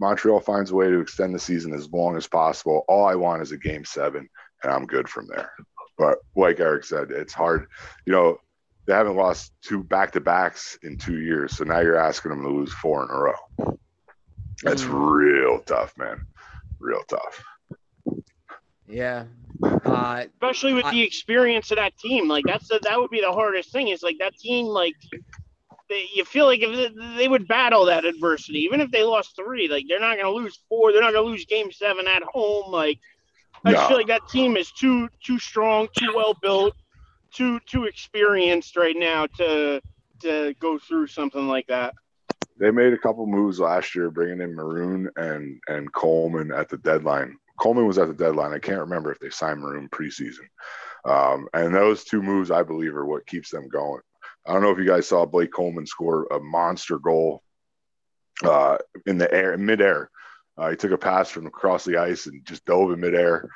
Montreal finds a way to extend the season as long as possible. All I want is a game seven, and I'm good from there. But like Eric said, it's hard. You know, they haven't lost two back to backs in two years. So now you're asking them to lose four in a row. That's real tough, man. Real tough. Yeah. Uh, especially with I- the experience of that team. Like that's the, that would be the hardest thing. Is like that team. Like they, you feel like if they, would battle that adversity, even if they lost three, like they're not going to lose four. They're not going to lose game seven at home. Like I just No. feel like that team is too too strong, too well built, too too experienced right now to to go through something like that. They made a couple moves last year, bringing in Maroon and and Coleman at the deadline. Coleman was at the deadline. I can't remember if they signed Maroon preseason. Um, and those two moves, I believe, are what keeps them going. I don't know if you guys saw Blake Coleman score a monster goal uh, in the air, midair. Uh, he took a pass from across the ice and just dove in midair,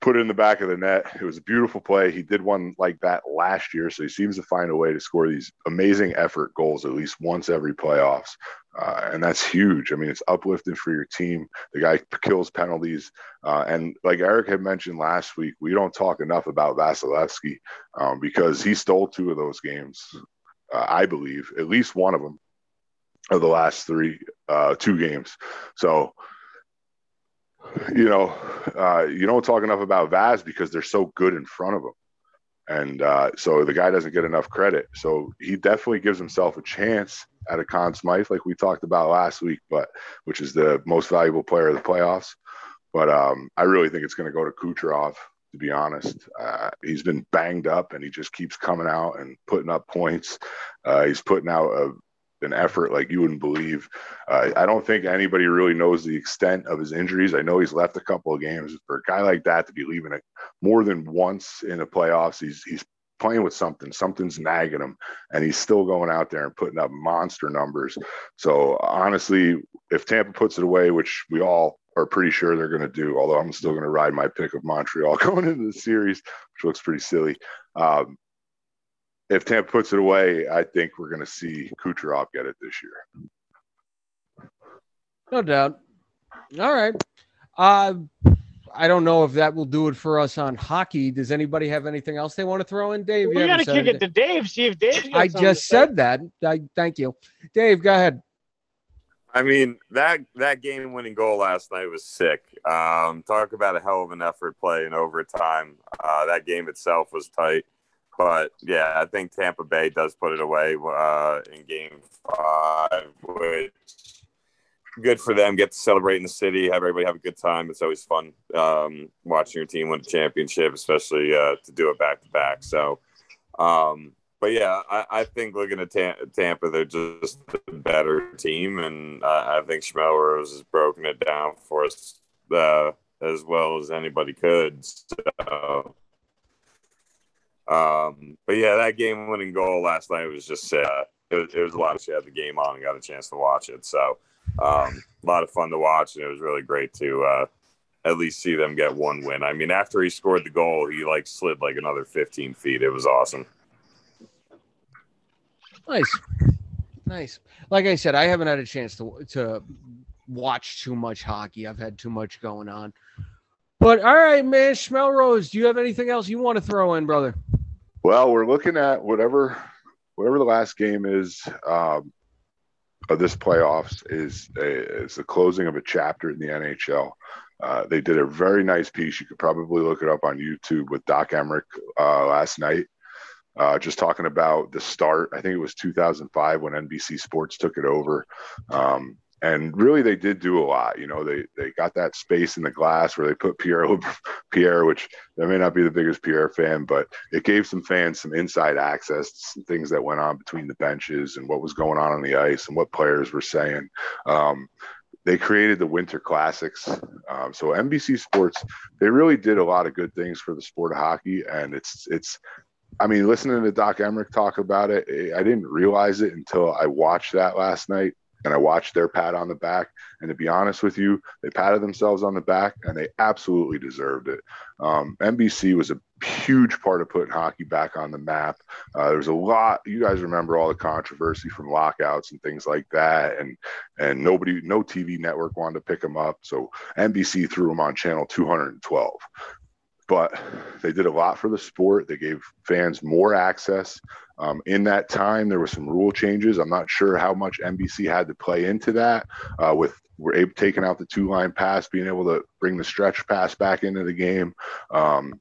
put it in the back of the net. It was a beautiful play. He did one like that last year, so he seems to find a way to score these amazing effort goals at least once every playoffs, uh, and that's huge. I mean, it's uplifting for your team. The guy kills penalties, uh, and like Eric had mentioned last week, we don't talk enough about Vasilevskiy um, because he stole two of those games. Uh, I believe at least one of them of the last three, uh, two games. So you know, uh, you don't talk enough about Vaz because they're so good in front of him. And uh, so the guy doesn't get enough credit. So he definitely gives himself a chance at a Conn Smythe, like we talked about last week, but which is the most valuable player of the playoffs. But um, I really think it's going to go to Kucherov, to be honest. Uh, he's been banged up and he just keeps coming out and putting up points. Uh, he's putting out a, an effort like you wouldn't believe. Uh, I don't think anybody really knows the extent of his injuries. I know he's left a couple of games. For a guy like that to be leaving it more than once in the playoffs, he's he's playing with something. Something's nagging him, and he's still going out there and putting up monster numbers. So honestly, if Tampa puts it away, which we all are pretty sure they're going to do, although I'm still going to ride my pick of Montreal going into the series, which looks pretty silly. Um, if Tampa puts it away, I think we're going to see Kucherov get it this year. no doubt. All right. Uh, I don't know if that will do it for us on hockey. Does anybody have anything else they want to throw in, Dave? You we got to kick it to Dave. See if Dave. I just said that. I thank you, Dave. Go ahead. I mean that that game winning goal last night was sick. Um, talk about a hell of an effort play in overtime. Uh, that game itself was tight. But yeah, I think Tampa Bay does put it away uh, in Game Five, which good for them. Get to celebrate in the city, have everybody have a good time. It's always fun um, watching your team win a championship, especially uh, to do it back to back. So, um, but yeah, I, I think looking at Tampa, they're just a better team, and I think Schmelrose has broken it down for us uh, as well as anybody could. So, um, but yeah, that game-winning goal last night was just uh, it, was, it was a lot. of She had the game on and got a chance to watch it, so um, a lot of fun to watch, and it was really great to uh, at least see them get one win. I mean, after he scored the goal, he like slid like another 15 feet. It was awesome. Nice, nice. Like I said, I haven't had a chance to to watch too much hockey. I've had too much going on. But all right, man, Schmelrose, do you have anything else you want to throw in, brother? Well, we're looking at whatever whatever the last game is um, of this playoffs is a, is the closing of a chapter in the NHL. Uh, they did a very nice piece. You could probably look it up on YouTube with Doc Emrick uh, last night uh, just talking about the start. I think it was 2005 when NBC Sports took it over. Um, and really, they did do a lot. You know, they they got that space in the glass where they put Pierre Pierre, which I may not be the biggest Pierre fan, but it gave some fans some inside access to some things that went on between the benches and what was going on on the ice and what players were saying. Um, they created the winter classics um, so nbc sports they really did a lot of good things for the sport of hockey and it's it's I mean, listening to Doc Emrick talk about it, I didn't realize it until I watched that last night and I watched their pat on the back. And to be honest with you, they patted themselves on the back and they absolutely deserved it. Um, NBC was a huge part of putting hockey back on the map. Uh, there was a lot. You guys remember all the controversy from lockouts and things like that, and and nobody, no TV network wanted to pick them up, so NBC threw them on channel 212 but they did a lot for the sport. They gave fans more access. Um, in that time, there were some rule changes. I'm not sure how much NBC had to play into that. Uh, with we're able taking out the two line pass, being able to bring the stretch pass back into the game. Um,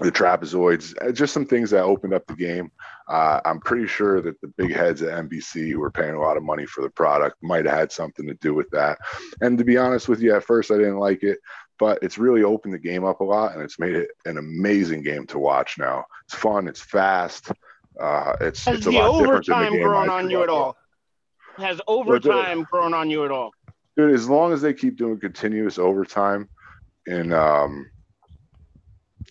the trapezoids, uh, just some things that opened up the game. Uh, I'm pretty sure that the big heads at NBC who were paying a lot of money for the product might have had something to do with that. And to be honest with you, at first I didn't like it but it's really opened the game up a lot and it's made it an amazing game to watch now. It's fun, it's fast. Uh, it's, Has it's a the lot overtime the grown on you at all? Has overtime grown on you at all? Dude, as long as they keep doing continuous overtime and um,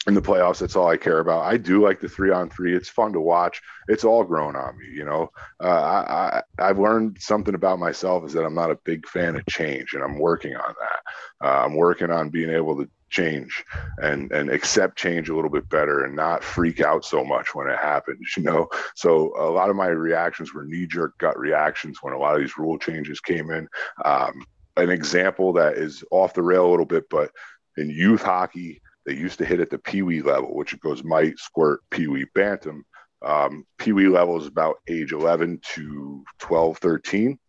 in the playoffs. That's all I care about. I do like the three on three. It's fun to watch. It's all grown on me. You know, uh, I, I have learned something about myself is that I'm not a big fan of change, and I'm working on that. Uh, I'm working on being able to change and and accept change a little bit better and not freak out so much when it happens you know so a lot of my reactions were knee-jerk gut reactions when a lot of these rule changes came in um, an example that is off the rail a little bit but in youth hockey they used to hit at the Pee Wee level, which it goes mite, squirt, Pee Wee, bantam. Um, Pee Wee level is about age 11 to 12, 13.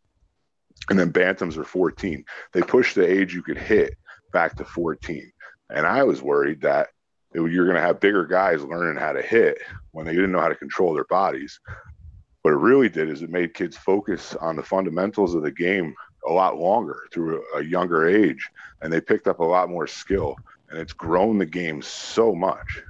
And then bantams are 14. They pushed the age you could hit back to 14. And I was worried that you're going to have bigger guys learning how to hit when they didn't know how to control their bodies. What it really did is it made kids focus on the fundamentals of the game a lot longer through a, younger age, and they picked up a lot more skill and it's grown the game so much.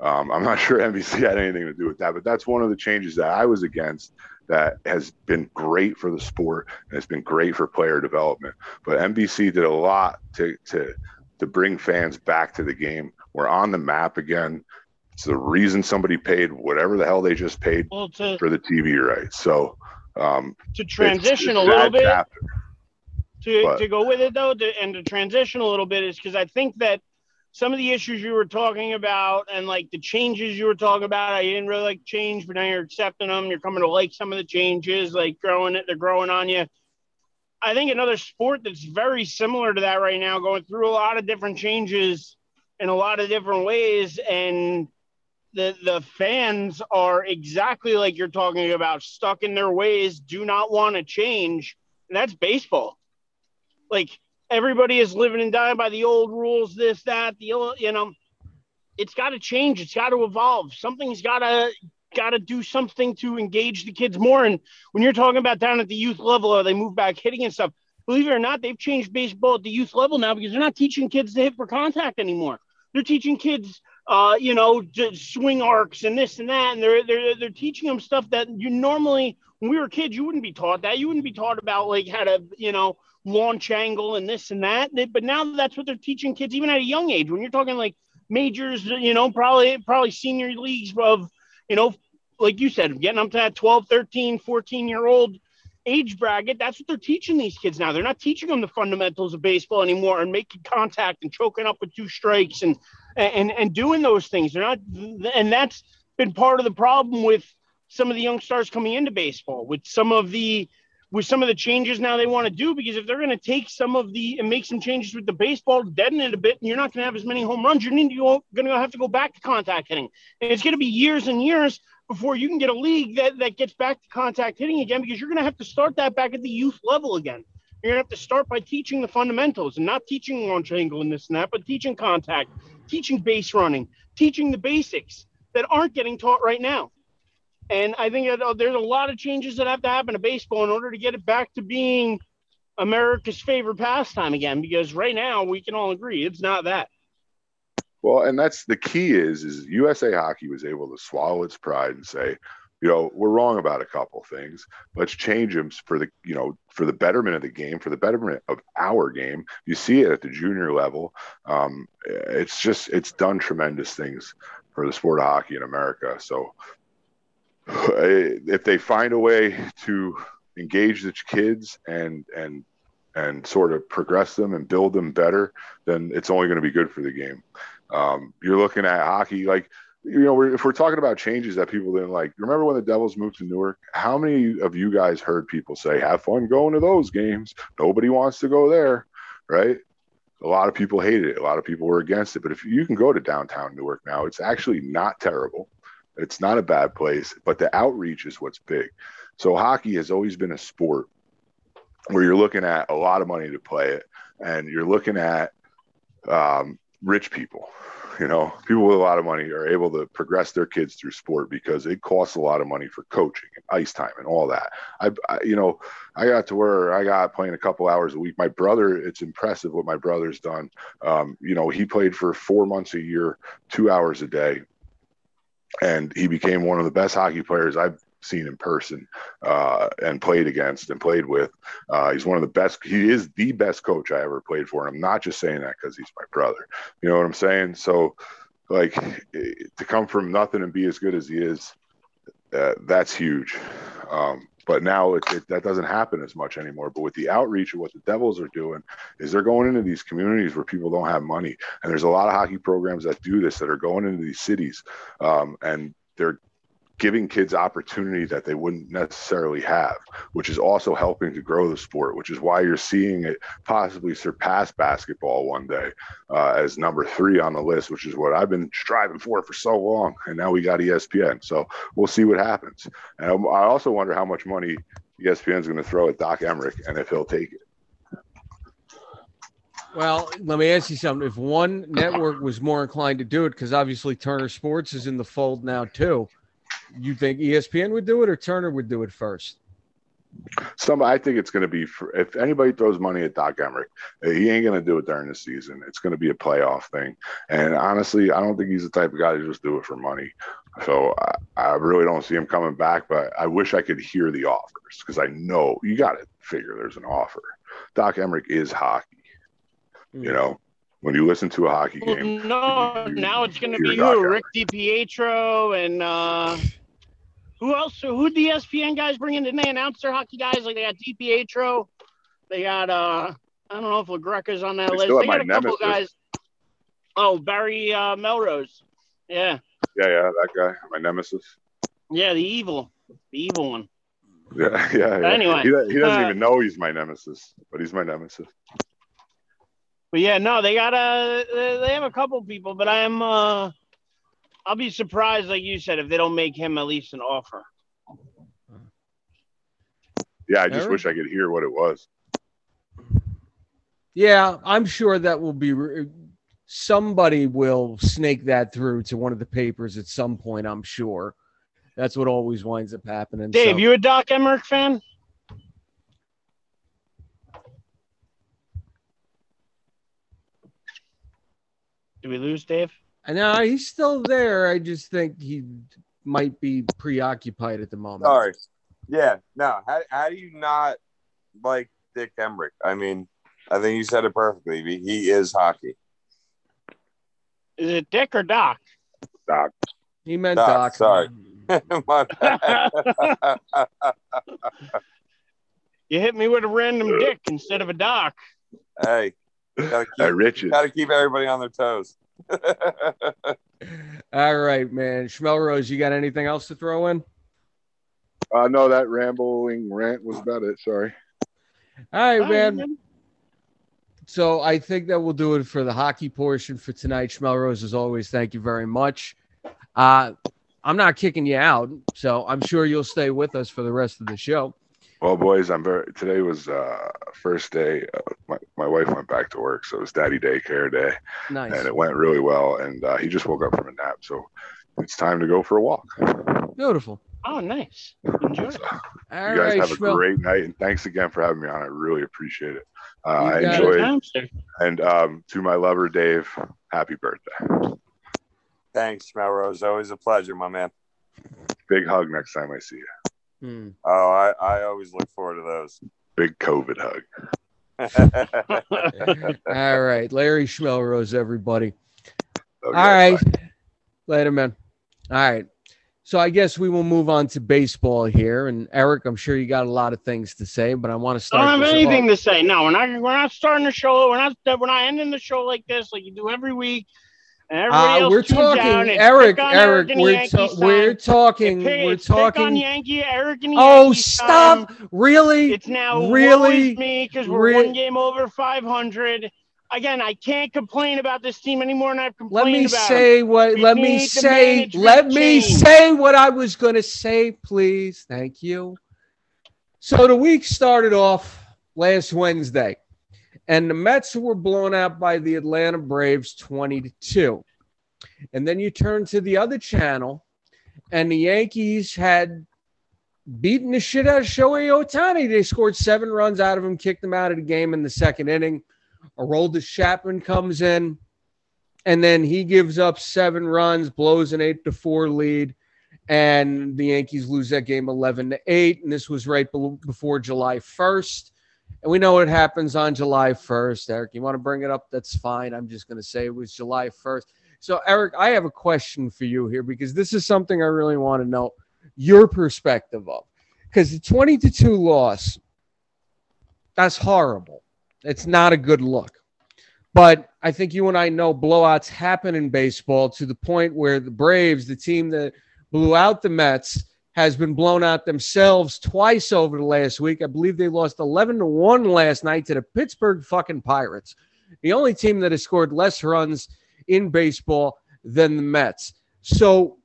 Um, I'm not sure NBC had anything to do with that, but that's one of the changes that I was against that has been great for the sport and it's been great for player development. But NBC did a lot to to to bring fans back to the game. We're on the map again. It's the reason somebody paid whatever the hell they just paid well, to, for the TV rights. So um, to transition it's, it's a little bit. Chapter, to, but, to go with it though, to, and to transition a little bit is because I think that some of the issues you were talking about and like the changes you were talking about, I didn't really like change, but now you're accepting them. You're coming to like some of the changes, like growing it, they're growing on you. I think another sport that's very similar to that right now, going through a lot of different changes in a lot of different ways, and the the fans are exactly like you're talking about, stuck in their ways, do not want to change, and that's baseball. Like everybody is living and dying by the old rules, this, that, the you know. it's got to change. It's got to evolve. Something's got to got to do something to engage the kids more. And when you're talking about down at the youth level, or they move back hitting and stuff, believe it or not, they've changed baseball at the youth level now because they're not teaching kids to hit for contact anymore. They're teaching kids, uh, you know, swing arcs and this and that, and they're they're they're teaching them stuff that you normally when we were kids you wouldn't be taught that. You wouldn't be taught about like how to, you know, launch angle and this and that. But now that's what they're teaching kids even at a young age. When you're talking like majors, you know, probably probably senior leagues of, you know, like you said, getting up to that 12, 13, 14 year old age bracket, that's what they're teaching these kids now. They're not teaching them the fundamentals of baseball anymore and making contact and choking up with two strikes and and and doing those things. They're not, and that's been part of the problem with some of the young stars coming into baseball with some of the with some of the changes now they want to do because if they're going to take some of the and make some changes with the baseball, deaden it a bit, and you're not going to have as many home runs, you're going to have to go back to contact hitting, and it's going to be years and years before you can get a league that, that gets back to contact hitting again because you're going to have to start that back at the youth level again. You're going to have to start by teaching the fundamentals and not teaching launch angle and this and that, but teaching contact, teaching base running, teaching the basics that aren't getting taught right now. And I think that, uh, there's a lot of changes that have to happen to baseball in order to get it back to being America's favorite pastime again. Because right now we can all agree it's not that. Well, and that's the key is is USA Hockey was able to swallow its pride and say, you know, we're wrong about a couple things. Let's change them for the, you know, for the betterment of the game, for the betterment of our game. You see it at the junior level. Um, it's just it's done tremendous things for the sport of hockey in America. So if they find a way to engage the kids and and and sort of progress them and build them better, then it's only going to be good for the game. Um, you're looking at hockey like you know we're, if we're talking about changes that people didn't like remember when the devils moved to newark? How many of you guys heard people say have fun going to those games. Nobody wants to go there right? A lot of people hated it. A lot of people were against it. But if you can go to downtown newark now it's actually not terrible it's not a bad place, but the outreach is what's big. So hockey has always been a sport where you're looking at a lot of money to play it, and you're looking at um, rich people. You know, people with a lot of money are able to progress their kids through sport because it costs a lot of money for coaching and ice time and all that. I, I you know, I got to where I got playing a couple hours a week. My brother, it's impressive what my brother's done. Um, you know, he played for four months a year, two hours a day, and he became one of the best hockey players I've seen in person uh, and played against and played with. Uh, he's one of the best. He is the best coach I ever played for. And I'm not just saying that because he's my brother. You know what I'm saying? So, like, to come from nothing and be as good as he is, uh, that's huge. Um, but now it, it, that doesn't happen as much anymore. But with the outreach of what the Devils are doing, is they're going into these communities where people don't have money, and there's a lot of hockey programs that do this that are going into these cities, um, and they're giving kids opportunity that they wouldn't necessarily have, which is also helping to grow the sport, which is why you're seeing it possibly surpass basketball one day uh, as number three on the list, which is what I've been striving for for so long. And now we got ESPN. So we'll see what happens. And I also wonder how much money ESPN is going to throw at Doc Emrick and if he'll take it. Well, let me ask you something. If one network was more inclined to do it, because obviously Turner Sports is in the fold now too, you think ESPN would do it or Turner would do it first? Some, I think it's going to be for, if anybody throws money at Doc Emrick, he ain't going to do it during the season. It's going to be a playoff thing. And honestly, I don't think he's the type of guy to just do it for money. So I, I really don't see him coming back. But I wish I could hear the offers because I know you got to figure there's an offer. Doc Emrick is hockey. Mm-hmm. You know, when you listen to a hockey well, game. No, you, now it's going to be who? Rick DiPietro and uh, who else? Who the ESPN guys bring in? Didn't they announce their hockey guys? Like they got DiPietro, they got uh, I don't know if LaGreca's on that they list. They got a couple guys. Oh, Barry uh, Melrose. Yeah. Yeah, yeah, that guy, my nemesis. Yeah, the evil, the evil one. Yeah, yeah. yeah. Anyway, he, he doesn't uh, even know he's my nemesis, but he's my nemesis. But yeah, no, they got a they have a couple people, but I'm uh I'll be surprised, like you said, if they don't make him at least an offer. Yeah, I just Eric? wish I could hear what it was. Yeah, I'm sure that will be somebody will snake that through to one of the papers at some point. I'm sure. That's what always winds up happening. Dave, so- you a Doc Emrick fan? Did we lose Dave? I know he's still there. I just think he might be preoccupied at the moment. Sorry. Yeah. No. How, how do you not like Dick Emrick? I mean, I think you said it perfectly. He- He is hockey. Is it Dick or Doc? Doc. He meant Doc, Doc. sorry. You hit me with a random Dick instead of a Doc. hey, gotta Hey, keep, Richard. gotta keep everybody on their toes. All right, man. Schmelrose, you got anything else to throw in? Uh, no, that rambling rant was about it. Sorry. All right, man. you're. So I think that will do it for the hockey portion for tonight. Schmelrose, as always, thank you very much. Uh, I'm not kicking you out, so I'm sure you'll stay with us for the rest of the show. Well, boys, I'm very. Today was uh first day. Uh, my my wife went back to work, so it was daddy daycare day, Nice. and it went really well. And uh, he just woke up from a nap, so it's time to go for a walk. Beautiful. Oh, nice. Enjoy. So, All you guys right, have a Schmel. great night, and thanks again for having me on. I really appreciate it. Uh, I You got enjoyed, Time, sir. and um, to my lover Dave, happy birthday. Thanks, Melrose. Always a pleasure, my man. Big hug next time I see you. Hmm. Oh, I, I always look forward to those. Big COVID hug. All right, Larry Schmelrose, everybody. Love you All guys. Bye. Later, man. All right. So I guess we will move on to baseball here. And Eric, I'm sure you got a lot of things to say, but I want to start. I don't have anything off- to say. No, we're not. We're not starting the show. We're not. We're not ending the show like this, like you do every week. Uh, we're talking, out Eric. Eric, we're, ta- we're talking. Pick- We're it's pick on talking. Yankee, Eric and Oh, Yankees stop! time. Really? It's now Really? me because we're Re- one game over 500. Again, I can't complain about this team anymore, and I've complained. Let me say what. We Let me say. Let me change. say what I was going to say, please. Thank you. So the week started off last Wednesday, and the Mets were blown out by the Atlanta Braves, twenty to two. And then you turn to the other channel, and the Yankees had beaten the shit out of Shohei Ohtani. They scored seven runs out of him, kicked him out of the game in the second inning. Aroldis Chapman comes in, and then he gives up seven runs, blows an eight to four lead, and the Yankees lose that game eleven to eight. And this was right be- before July first. And we know what happens on July 1st. Eric, you want to bring it up? That's fine. I'm just going to say it was July 1st. So, Eric, I have a question for you here because this is something I really want to know your perspective of. Because the 20 to 2 loss, that's horrible. It's not a good look. But I think you and I know blowouts happen in baseball to the point where the Braves, the team that blew out the Mets, has been blown out themselves twice over the last week. I believe they lost 11 to 1 last night to the Pittsburgh fucking Pirates, the only team that has scored less runs in baseball than the Mets. So,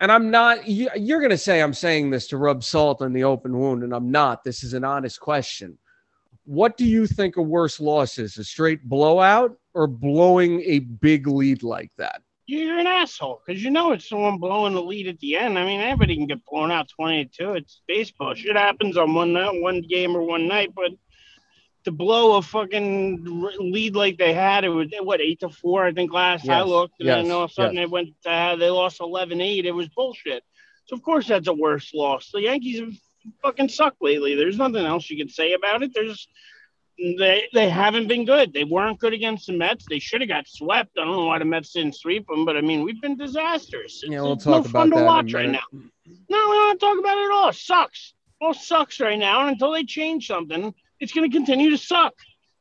and I'm not, you- you're going to say I'm saying this to rub salt in the open wound, and I'm not. This is an honest question. What do you think a worse loss is? A straight blowout or blowing a big lead like that? You're an asshole because you know it's someone blowing the lead at the end. I mean, anybody can get blown out 22. It's baseball. Shit happens on one night, one game or one night, but to blow a fucking lead like they had, it was what eight to four, I think last I looked, and yes, then all of a sudden yes. they went, uh, they lost 11-8. It was bullshit. So of course that's a worse loss. The Yankees have fucking sucked lately. There's nothing else you can say about it. There's they they haven't been good. They weren't good against the Mets. They should have got swept. I don't know why the Mets didn't sweep them, but I mean we've been disasters. Yeah, we'll it's talk no about fun that to watch right now. No, we don't talk about it at all. It sucks. All sucks right now, and until they change something, it's going to continue to suck.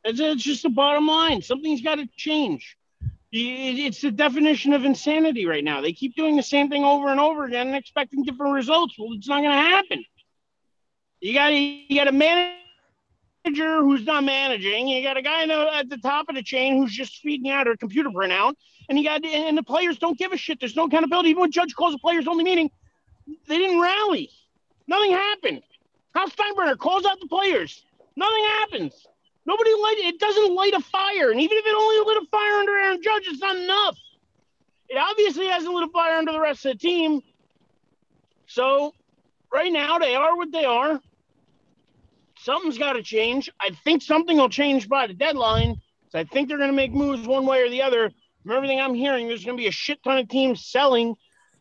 It's, it's just the bottom line. Something's got to change. It's the definition of insanity right now. They keep doing the same thing over and over again and expecting different results. Well, it's not going to happen. You got you got a manager who's not managing. You got a guy at the top of the chain who's just feeding out a computer printout, and you got and the players don't give a shit. There's no accountability. Even when Judge calls a players only meeting, they didn't rally. Nothing happened. Hal Steinbrenner calls out the players. Nothing happens. Nobody light it doesn't light a fire, and even if it only lit a fire under Aaron Judge, it's not enough. It obviously hasn't lit a fire under the rest of the team. So right now they are what they are. Something's got to change. I think something will change by the deadline. So I think they're going to make moves one way or the other. From everything I'm hearing, there's going to be a shit ton of teams selling.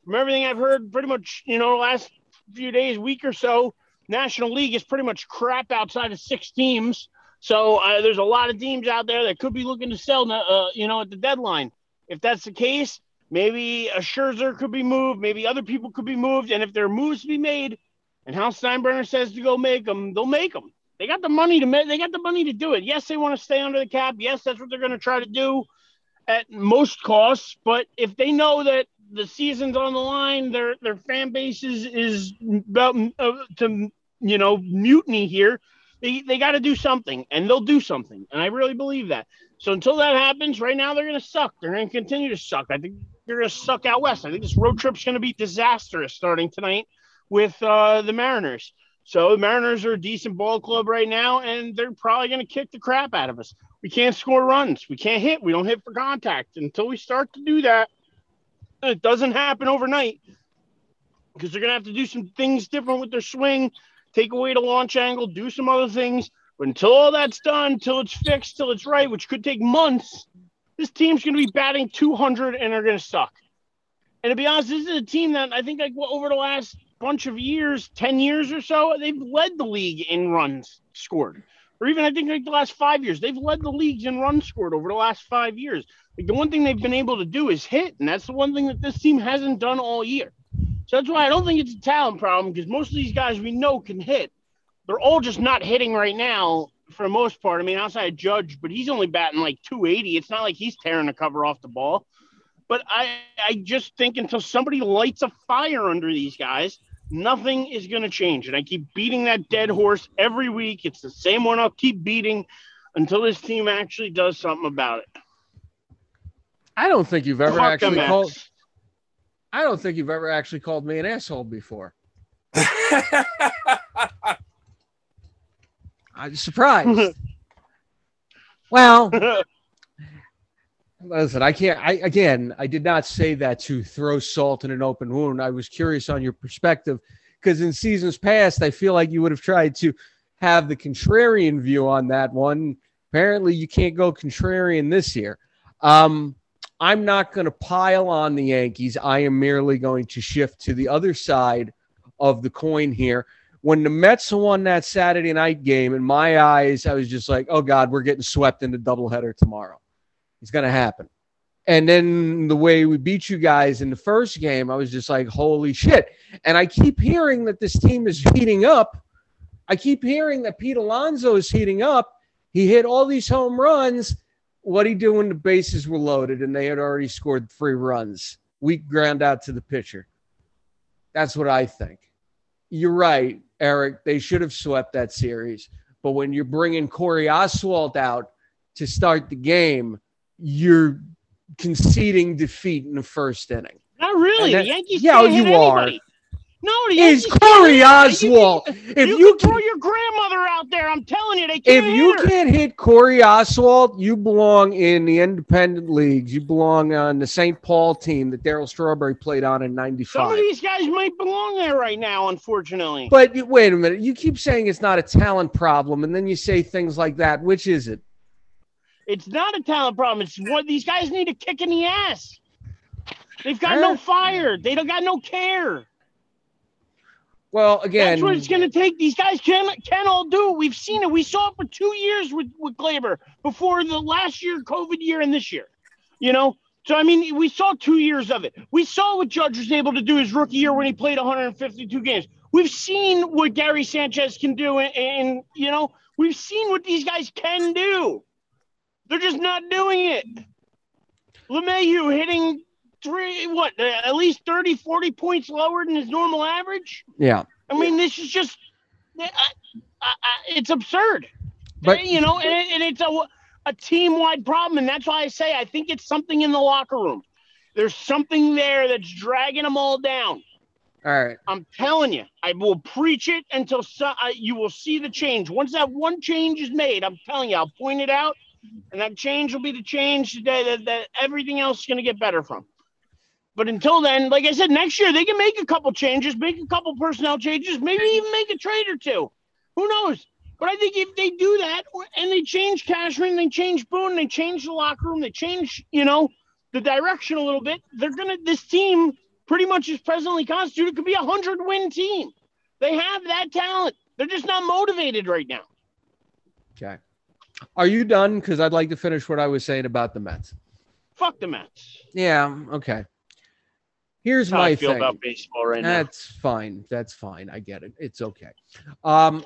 From everything I've heard, pretty much, you know, last few days, week or so, National League is pretty much crap outside of six teams. So uh, there's a lot of teams out there that could be looking to sell, uh, you know, at the deadline. If that's the case, maybe a Scherzer could be moved. Maybe other people could be moved. And if there are moves to be made, and Hal Steinbrenner says to go make them, they'll make them. They got the money to make. They got the money to do it. Yes, they want to stay under the cap. Yes, that's what they're going to try to do at most costs. But if they know that the season's on the line, their their fan base is is about uh, to you know mutiny here. They they got to do something, and they'll do something, and I really believe that. So until that happens, right now they're going to suck. They're going to continue to suck. I think they're going to suck out west. I think this road trip's going to be disastrous starting tonight with uh, the Mariners. So the Mariners are a decent ball club right now, and they're probably going to kick the crap out of us. We can't score runs. We can't hit. We don't hit for contact until we start to do that. It doesn't happen overnight because they're going to have to do some things different with their swing, take away the launch angle, do some other things. But until all that's done, until it's fixed, till it's right, which could take months, this team's going to be batting 200 and they're going to suck. And to be honest, this is a team that I think like over the last bunch of years, 10 years or so, they've led the league in runs scored. Or even I think like the last five years, they've led the leagues in runs scored over the last five years. Like the one thing they've been able to do is hit, and that's the one thing that this team hasn't done all year. So that's why I don't think it's a talent problem because most of these guys we know can hit. They're all just not hitting right now for the most part. I mean, outside of Judge, but he's only batting like 280. It's not like he's tearing the cover off the ball. But I, I just think until somebody lights a fire under these guys, Nothing is going to change. And I keep beating that dead horse every week. It's the same one I'll keep beating until this team actually does something about it. I don't think you've ever Fuck actually called. I don't think you've ever actually called me an asshole before. I'm surprised. well, Listen, I can't. I again, I did not say that to throw salt in an open wound. I was curious on your perspective because in seasons past, I feel like you would have tried to have the contrarian view on that one. Apparently, you can't go contrarian this year. Um, I'm not going to pile on the Yankees. I am merely going to shift to the other side of the coin here. When the Mets won that Saturday night game, in my eyes, I was just like, oh God, we're getting swept in the doubleheader tomorrow. It's going to happen. And then the way we beat you guys in the first game, I was just like, holy shit. And I keep hearing that this team is heating up. I keep hearing that Pete Alonso is heating up. He hit all these home runs. What he do when the bases were loaded and they had already scored three runs? Weak ground out to the pitcher. That's what I think. You're right, Eric. They should have swept that series. But when you're bringing Corey Oswalt out to start the game, you're conceding defeat in the first inning. Not really. That, the Yankees yeah, you are. No, the is Corey Oswalt. If you, you can throw your grandmother out there, I'm telling you, they can't. If you her. can't hit Corey Oswalt, you belong in the independent leagues. You belong on the St. Paul team that Darryl Strawberry played on in '95. Some of these guys might belong there right now, unfortunately. But wait a minute, you keep saying it's not a talent problem, and then you say things like that. Which is it? It's not a talent problem. It's what these guys need a kick in the ass. They've got no fire. They don't got no care. Well, again, that's what it's going to take. These guys can can all do it. We've seen it. We saw it for two years with with Gleyber before the last year, COVID year, and this year. You know, so I mean, we saw two years of it. We saw what Judge was able to do his rookie year when he played 152 games. We've seen what Gary Sanchez can do, and, and you know, we've seen what these guys can do. They're just not doing it. LeMahieu hitting three, what, uh, at least 30, 40 points lower than his normal average. Yeah. I mean, this is just, I, I, it's absurd. But, you know, and, and it's a, a team wide problem. And that's why I say I think it's something in the locker room. There's something there that's dragging them all down. All right. I'm telling you, I will preach it until so, uh, you will see the change. Once that one change is made, I'm telling you, I'll point it out, and that change will be the change that, that, that everything else is going to get better from. But until then, like I said, next year they can make a couple changes, make a couple personnel changes, maybe even make a trade or two. Who knows? But I think if they do that and they change Cashman, they change Boone, they change the locker room, they change, you know, the direction a little bit, they're gonna this team pretty much is presently constituted could be a hundred win team. They have that talent. They're just not motivated right now. Okay. Are you done? Because I'd like to finish what I was saying about the Mets. Fuck the Mets. Yeah. Okay. Here's That's how my I feel thing. about baseball right now. That's fine. That's fine. I get it. It's okay. Um,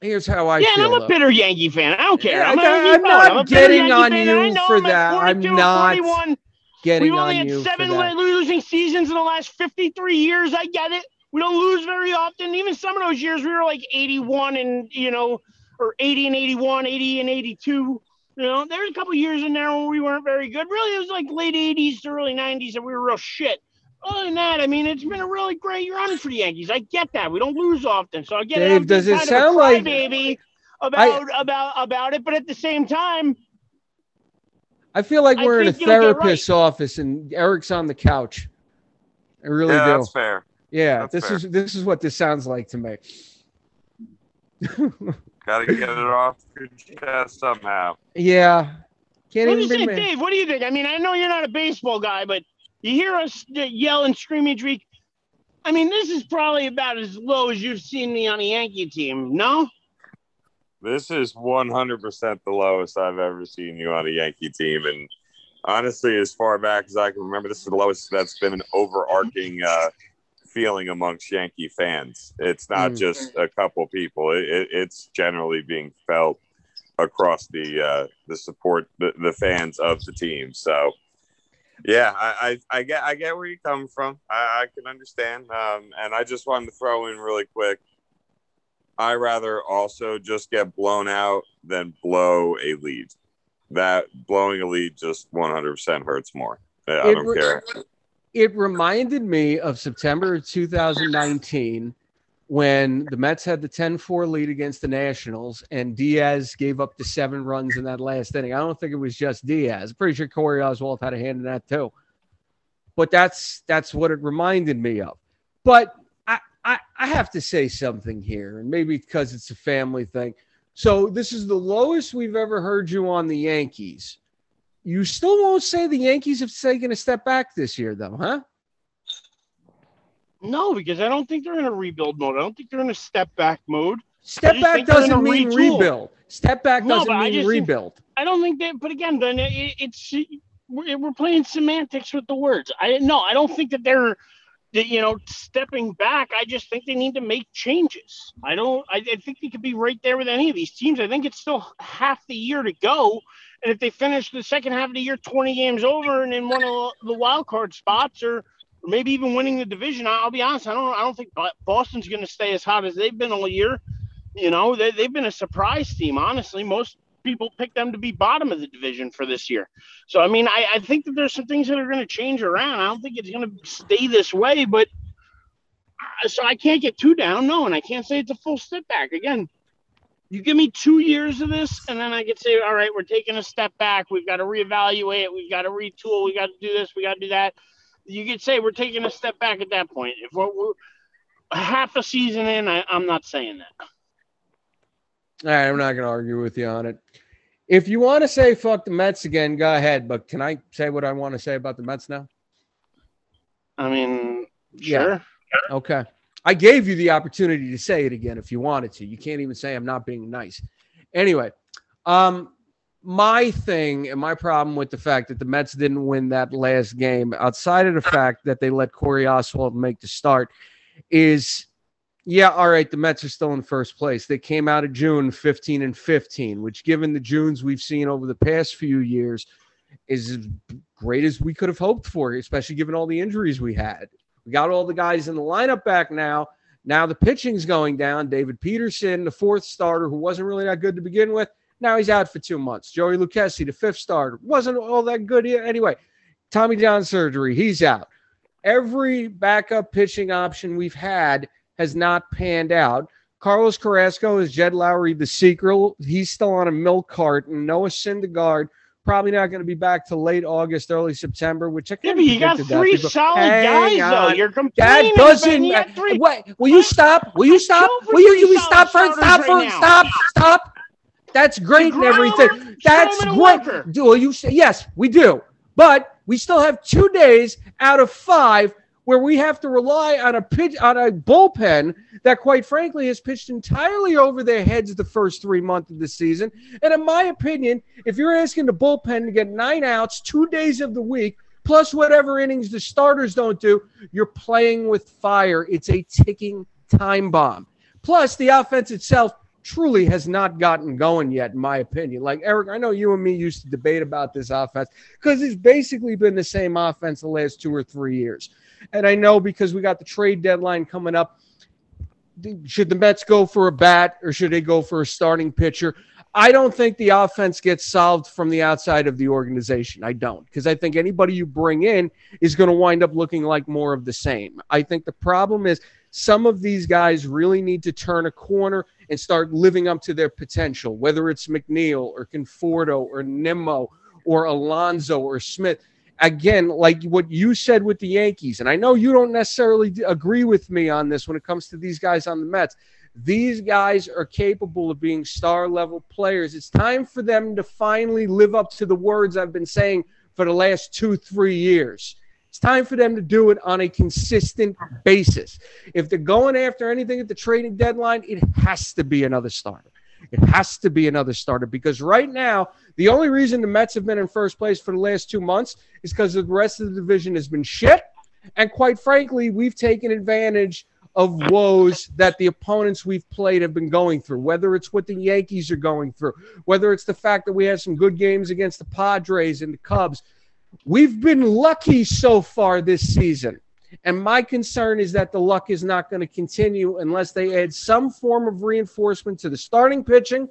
here's how I feel. yeah. I'm a bitter Yankee fan. I don't care. Yeah, I'm, I- I'm not I'm getting on fan. you for I'm that. I'm 42 or not 41. Getting We've on only had you seven losing seasons in the last 53 years. I get it. We don't lose very often. Even some of those years, we were like 81 and, you know, or 80 and 81, 80 and 82. You know, there's a couple years in there where we weren't very good. Really, it was like late 80s to early 90s that we were real shit. Other than that, I mean, it's been a really great run for the Yankees. I get that. We don't lose often. So I get Dave, it. I'm does it a sound like- crybaby about, about, about it. But at the same time, I feel like we're in a think right. therapist's office and Eric's on the couch. I really yeah, do. that's fair. Yeah, That's this fair. is this is what this sounds like to me. Got to get it off your chest somehow. yeah, can't What do you bring think. Dave? What do you think? I mean, I know you're not a baseball guy, but you hear us yell and scream each week. I mean, this is probably about as low as you've seen me on a Yankee team. No, This is 100% the lowest I've ever seen you on a Yankee team. And honestly, as far back as I can remember, this is the lowest that's been an overarching uh, feeling amongst Yankee fans. It's not Mm. just a couple people, it, it, it's generally being felt across the uh, the support, the, the fans of the team. So, yeah, I, I, I get I get where you come from. I, I can understand. Um, and I just wanted to throw in really quick. I rather also just get blown out than blow a lead. That blowing a lead just 100% hurts more. I don't re- care. It reminded me of September of 2019 when the Mets had the 10-4 lead against the Nationals and Diaz gave up the seven runs in that last inning. I don't think it was just Diaz. I'm pretty sure Corey Oswalt had a hand in that too. But that's that's what it reminded me of. But I, I, I have to say something here, and maybe because it's a family thing. So this is the lowest we've ever heard you on the Yankees. You still won't say the Yankees have taken a step back this year, though, huh? no, because I don't think they're in a rebuild mode. I don't think they're in a step back mode. Step back think they're in doesn't mean retool. rebuild. Step back No, doesn't but I mean just think- rebuild. I don't think that. But again, then it, it's we're, we're playing semantics with the words. I no, I don't think that they're, you know, stepping back. I just think they need to make changes. I don't. I, I think they could be right there with any of these teams. I think it's still half the year to go, and if they finish the second half of the year twenty games over and in one of the wild card spots or. or Maybe even winning the division. I'll be honest. I don't. I don't think Boston's going to stay as hot as they've been all year. You know, they, they've been a surprise team. Honestly, most people pick them to be bottom of the division for this year. So, I mean, I, I think that there's some things that are going to change around. I don't think it's going to stay this way, but uh, so I can't get too down. No, and I can't say it's a full step back. Again, you give me two years of this, and then I could say, all right, we're taking a step back. We've got to reevaluate. We've got to retool. We got to do this. We got to do that. You could say we're taking a step back at that point. If we're, we're half a season in, I, I'm not saying that. All right, I'm not going to argue with you on it. If you want to say fuck the Mets again, go ahead. But can I say what I want to say about the Mets now? I mean, Yeah. Okay. I gave you the opportunity to say it again if you wanted to. You can't even say I'm not being nice. Anyway, um, my thing and my problem with the fact that the Mets didn't win that last game, outside of the fact that they let Corey Oswalt make the start, is yeah, all right, the Mets are still in first place. They came out of June 15 and 15, which, given the Junes we've seen over the past few years, is as great as we could have hoped for, especially given all the injuries we had. We got all the guys in the lineup back now. Now the pitching's going down. David Peterson, the fourth starter, who wasn't really that good to begin with, now he's out for two months. Joey Lucchesi, the fifth starter, wasn't all that good anyway. Tommy John surgery, he's out. every backup pitching option we've had has not panned out. Carlos Carrasco is Jed Lowrie, the sequel. He's still on a milk carton. Noah Syndergaard probably not going to be back to late August, early September, which I Yeah, can't. but you got three solid guys though. You're complaining. That doesn't. Got three. Wait, will you stop? Will you stop? Will you? Will you stop first? Stop first. right. Stop. Stop. That's great and everything. That's great. Do you say yes? We do, but we still have two days out of five where we have to rely on a pitch on a bullpen that, quite frankly, has pitched entirely over their heads the first three months of the season. And in my opinion, if you're asking the bullpen to get nine outs two days of the week, plus whatever innings the starters don't do, you're playing with fire. It's a ticking time bomb. Plus, the offense itself truly has not gotten going yet, in my opinion. Like Eric, I know you and me used to debate about this offense because it's basically been the same offense the last two or three years. And I know because we got the trade deadline coming up. Should the Mets go for a bat or should they go for a starting pitcher? I don't think the offense gets solved from the outside of the organization. I don't, because I think anybody you bring in is going to wind up looking like more of the same. I think the problem is some of these guys really need to turn a corner and start living up to their potential, whether it's McNeil or Conforto or Nimmo or Alonso or Smith. Again, like what you said with the Yankees, and I know you don't necessarily agree with me on this when it comes to these guys on the Mets. These guys are capable of being star level players. It's time for them to finally live up to the words I've been saying for the last two, three years. It's time for them to do it on a consistent basis. If they're going after anything at the trading deadline, it has to be another starter. It has to be another starter because right now, the only reason the Mets have been in first place for the last two months is because the rest of the division has been shit. And quite frankly, we've taken advantage of woes that the opponents we've played have been going through, whether it's what the Yankees are going through, whether it's the fact that we had some good games against the Padres and the Cubs. We've been lucky so far this season. And my concern is that the luck is not going to continue unless they add some form of reinforcement to the starting pitching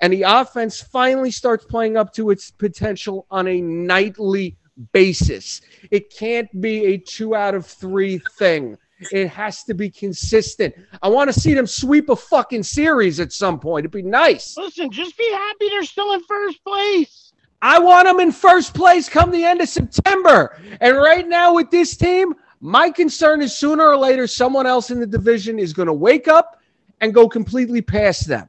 and the offense finally starts playing up to its potential on a nightly basis. It can't be a two out of three thing. It has to be consistent. I want to see them sweep a fucking series at some point. It'd be nice. Listen, just be happy they're still in first place. I want them in first place come the end of September. And right now with this team, my concern is sooner or later someone else in the division is going to wake up and go completely past them.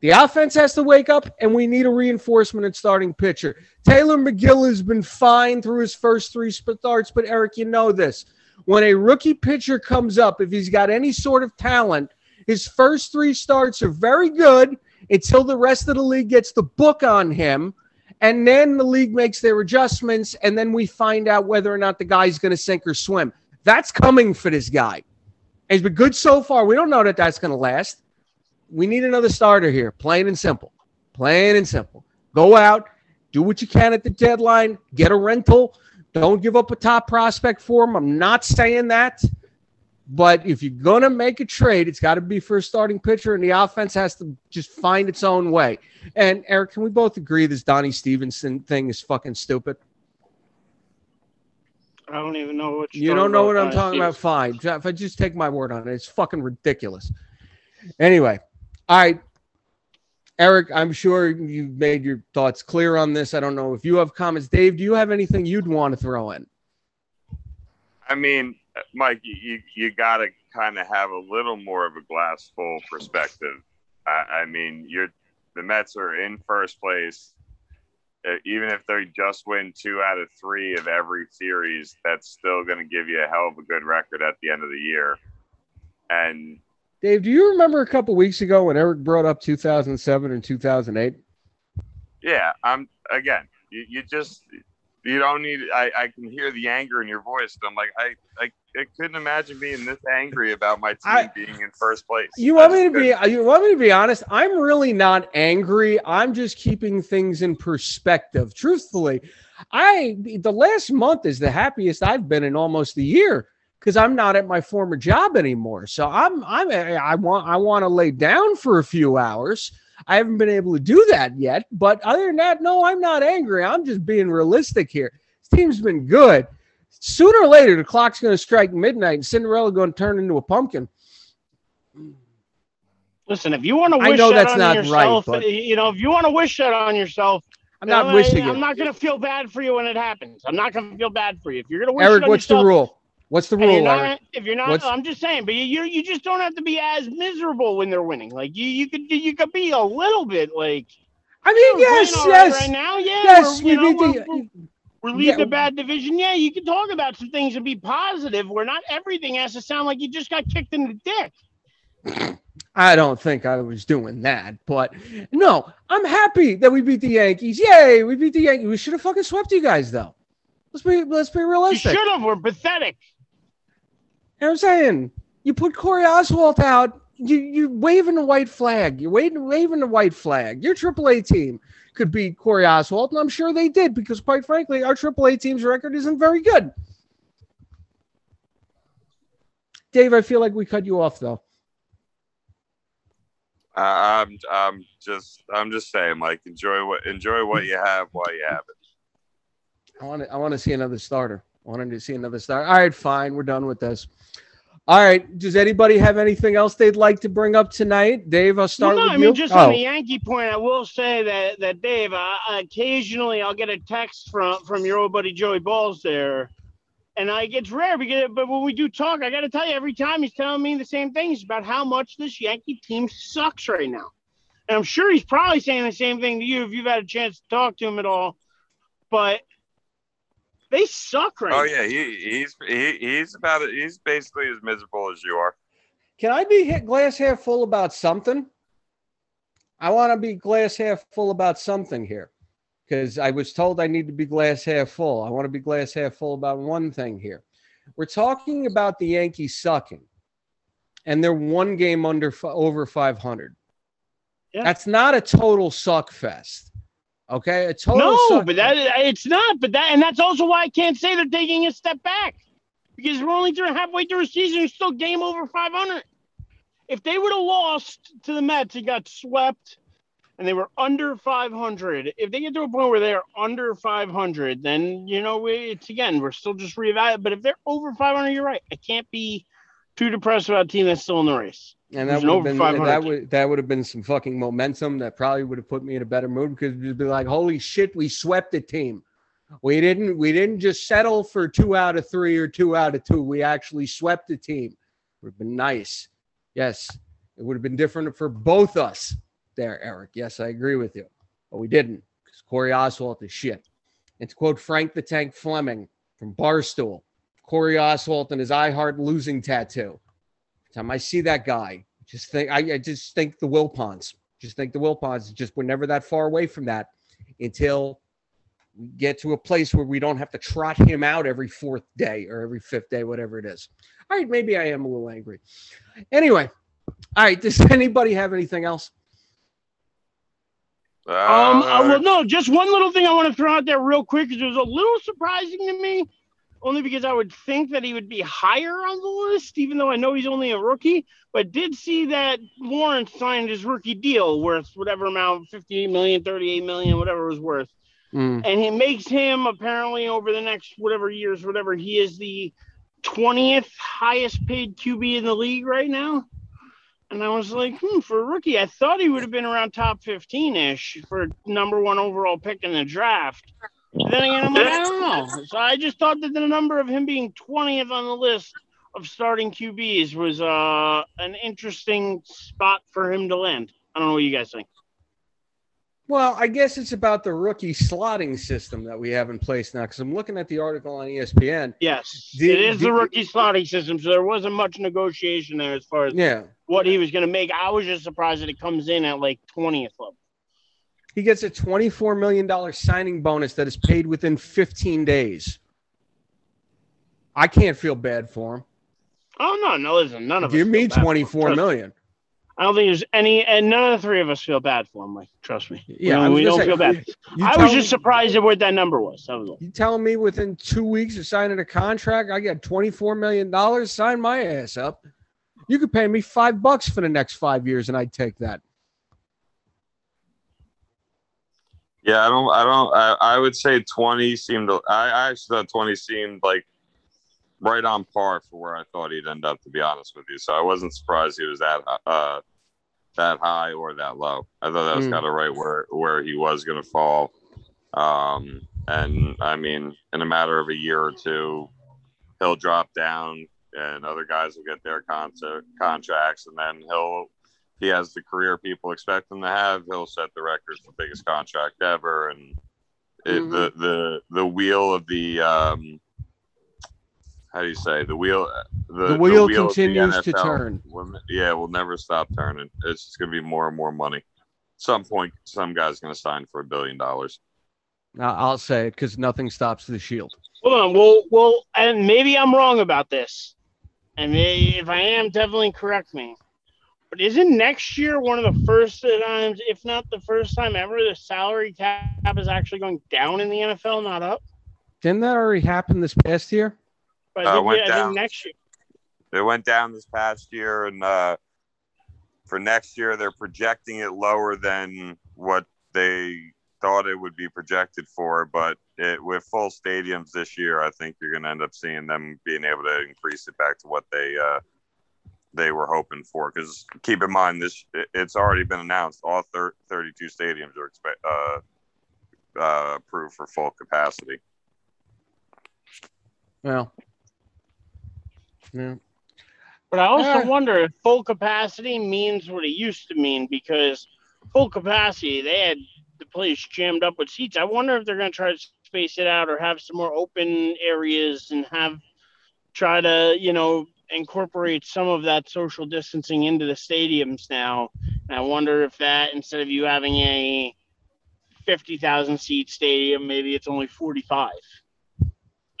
The offense has to wake up, and we need a reinforcement at starting pitcher. Tylor Megill has been fine through his first three starts, but Eric, you know this. When a rookie pitcher comes up, if he's got any sort of talent, his first three starts are very good until the rest of the league gets the book on him. And then the league makes their adjustments, and then we find out whether or not the guy's going to sink or swim. That's coming for this guy. He's been good so far. We don't know that that's going to last. We need another starter here, plain and simple. Plain and simple. Go out, do what you can at the deadline, get a rental. Don't give up a top prospect for him. I'm not saying that. But if you're going to make a trade, it's got to be for a starting pitcher, and the offense has to just find its own way. And Eric, can we both agree this Donnie Stevenson thing is fucking stupid? I don't even know what You don't know what I'm talking about? Fine. If I just take my word on it, it's fucking ridiculous. Anyway, all right. Eric, I'm sure you've made your thoughts clear on this. I don't know if you have comments. Dave, do you have anything you'd want to throw in? I mean, Mike, you you got to kind of have a little more of a glass full perspective. I, I mean, you're the Mets are in first place. Uh, even if they just win two out of three of every series, that's still going to give you a hell of a good record at the end of the year. And Dave, do you remember a couple weeks ago when Eric brought up 2007 and 2008? yeah, I'm again. You, you just you don't need. I, I can hear the anger in your voice. And I'm like, I, I I couldn't imagine being this angry about my team I- being in first place. You want me to just be you want me to be honest? I'm really not angry. I'm just keeping things in perspective. Truthfully, I the last month is the happiest I've been in almost a year because I'm not at my former job anymore. So I'm I'm I want I want to lay down for a few hours. I haven't been able to do that yet, but other than that, no, I'm not angry. I'm just being realistic here. This team's been good. Sooner or later, the clock's going to strike midnight, and Cinderella going to turn into a pumpkin. Listen, if you want to I wish know that that's on not right, yourself, but- you know, if you want to wish that on yourself, I'm not then wishing I, I'm not going to feel bad for you when it happens. I'm not going to feel bad for you. If you're going to wish Eric, what's the yourself, rule? What's the and you're rule, not, Eric? if you're not, What's- I'm just saying, but you you you just don't have to be as miserable when they're winning. Like you you could you could be a little bit like I mean, yes, yes, right now, yeah, yes. you know, beat we're, we're, the. We're leading yeah. a bad division. Yeah, you can talk about some things and be positive. Where not everything has to sound like you just got kicked in the dick. I don't think I was doing that, but no, I'm happy that we beat the Yankees. Yay, we beat the Yankees. We should have fucking swept you guys, though. Let's be let's be You realistic. should have. We're pathetic. You know what I'm saying? You put Corey Oswalt out. You you waving the white flag. You're waving waving the white flag. Your AAA team could beat Corey Oswalt, and I'm sure they did because, quite frankly, our AAA team's record isn't very good. Dave, I feel like we cut you off though. I- I'm I'm just I'm just saying, like enjoy what enjoy what you have while you have it. I want to I want to see another starter. I wanted to see another starter. All right, fine. We're done with this. All right. Does anybody have anything else they'd like to bring up tonight? Dave, I'll start well, no, with I you. mean, just oh, on the Yankee point, I will say that that Dave, uh, occasionally I'll get a text from from your old buddy Joey Balls there, and I it's rare because but when we do talk, I got to tell you, every time he's telling me the same things about how much this Yankee team sucks right now, and I'm sure he's probably saying the same thing to you if you've had a chance to talk to him at all, but they suck right Oh yeah, he he's he, he's about it. He's basically as miserable as you are. can I be hit glass half full about something? I want to be glass half full about something here because I was told I need to be glass half full. I want to be glass half full about one thing here. We're talking about the Yankees sucking, and they're one game under over 500. Yeah. That's not a total suck fest. Okay, a total No, suck but that it's not. But that and that's also why I can't say they're taking a step back because we're only through halfway through a season. You're still game over 500. If they would have lost to the Mets and got swept, and they were under 500, if they get to a point where they are under 500, then you know we- it's again we're still just reevaluating. But if they're over 500, you're right. I can't be too depressed about a team that's still in the race. And that would have been that would that would have been some fucking momentum that probably would have put me in a better mood because it'd be like, holy shit, we swept the team. We didn't we didn't just settle for two out of three or two out of two. We actually swept the team. Would have been nice. Yes, it would have been different for both us there, Eric. Yes, I agree with you. But we didn't because Corey Oswalt is shit. And to quote Frank the Tank Fleming from Barstool, Corey Oswalt and his I Heart Losing tattoo. Every time I see that guy, just think I, I just think the Wilpons. Just think the Wilpons. Just we're never that far away from that until we get to a place where we don't have to trot him out every fourth day or every fifth day, whatever it is. All right, maybe I am a little angry. Anyway, all right. Does anybody have anything else? Um, Uh, uh, well, no, just one little thing I want to throw out there real quick because it was a little surprising to me, only because I would think that he would be higher on the list, even though I know he's only a rookie. But did see that Lawrence signed his rookie deal worth whatever amount 58 million, 38 million, whatever it was worth. Mm, And it makes him apparently over the next whatever years, whatever, he is the 20th highest paid QB in the league right now. And I was like, hmm, for a rookie, I thought he would have been around top 15 ish for number one overall pick in the draft. But then again, I'm like, I don't know. So I just thought that the number of him being 20th on the list of starting QBs was uh, an interesting spot for him to land. I don't know what you guys think. Well, I guess it's about the rookie slotting system that we have in place now. Because I'm looking at the article on ESPN. Yes, The- it is the the- rookie slotting system, so there wasn't much negotiation there as far as Yeah, what he was going to make. I was just surprised that it comes in at like 20th level. He gets a 24 million dollar signing bonus that is paid within 15 days. I can't feel bad for him. Oh no, no, listen, none of us. Give me feel bad for him. 24 Trust- million. I don't think there's any, and none of the three of us feel bad for him. Like, trust me. Yeah, we I we don't say, feel bad. You I was just surprised at what that number was. That was all. You telling me within two weeks of signing a contract, I get $24 million? Sign my ass up. You could pay me five bucks for the next five years, and I'd take that. Yeah, I don't. I don't. I, I would say twenty seemed. I, I actually thought twenty seemed like right on par for where I thought he'd end up. To be honest with you, so I wasn't surprised he was that uh, that high or that low. I thought that was Mm. kind of right where where he was going to fall. Um, and I mean, in a matter of a year or two, he'll drop down, and other guys will get their contra- contracts, and then he'll he has the career people expect him to have. He'll set the record for biggest contract ever, and it, the the the wheel of the um, how do you say the wheel the, The wheel of the continues to turn. will- yeah, will never stop turning. It's just gonna be more and more money. At some point, some guy's gonna sign for a billion dollars. Now, I'll say it because nothing stops the shield. Hold on. Well, well, and maybe I'm wrong about this, and if I am, definitely correct me. But isn't next year one of the first times, if not the first time ever, the salary cap is actually going down in the NFL, not up? Didn't that already happen this past year? But Uh, I think, went I down. next year. It went down this past year, and uh, for next year, they're projecting it lower than what they thought it would be projected for. But it, with full stadiums this year, I think you're going to end up seeing them being able to increase it back to what they uh, they were hoping for. Because keep in mind, this it's already been announced. All thir- 32 stadiums are expect, uh, uh, approved for full capacity. Well, yeah. But I also Eh. wonder if full capacity means what it used to mean because full capacity, they had the place jammed up with seats. I wonder if they're going to try to space it out or have some more open areas and have try to, you know, incorporate some of that social distancing into the stadiums now. And I wonder if that, instead of you having a 50,000 seat stadium, maybe it's only 45.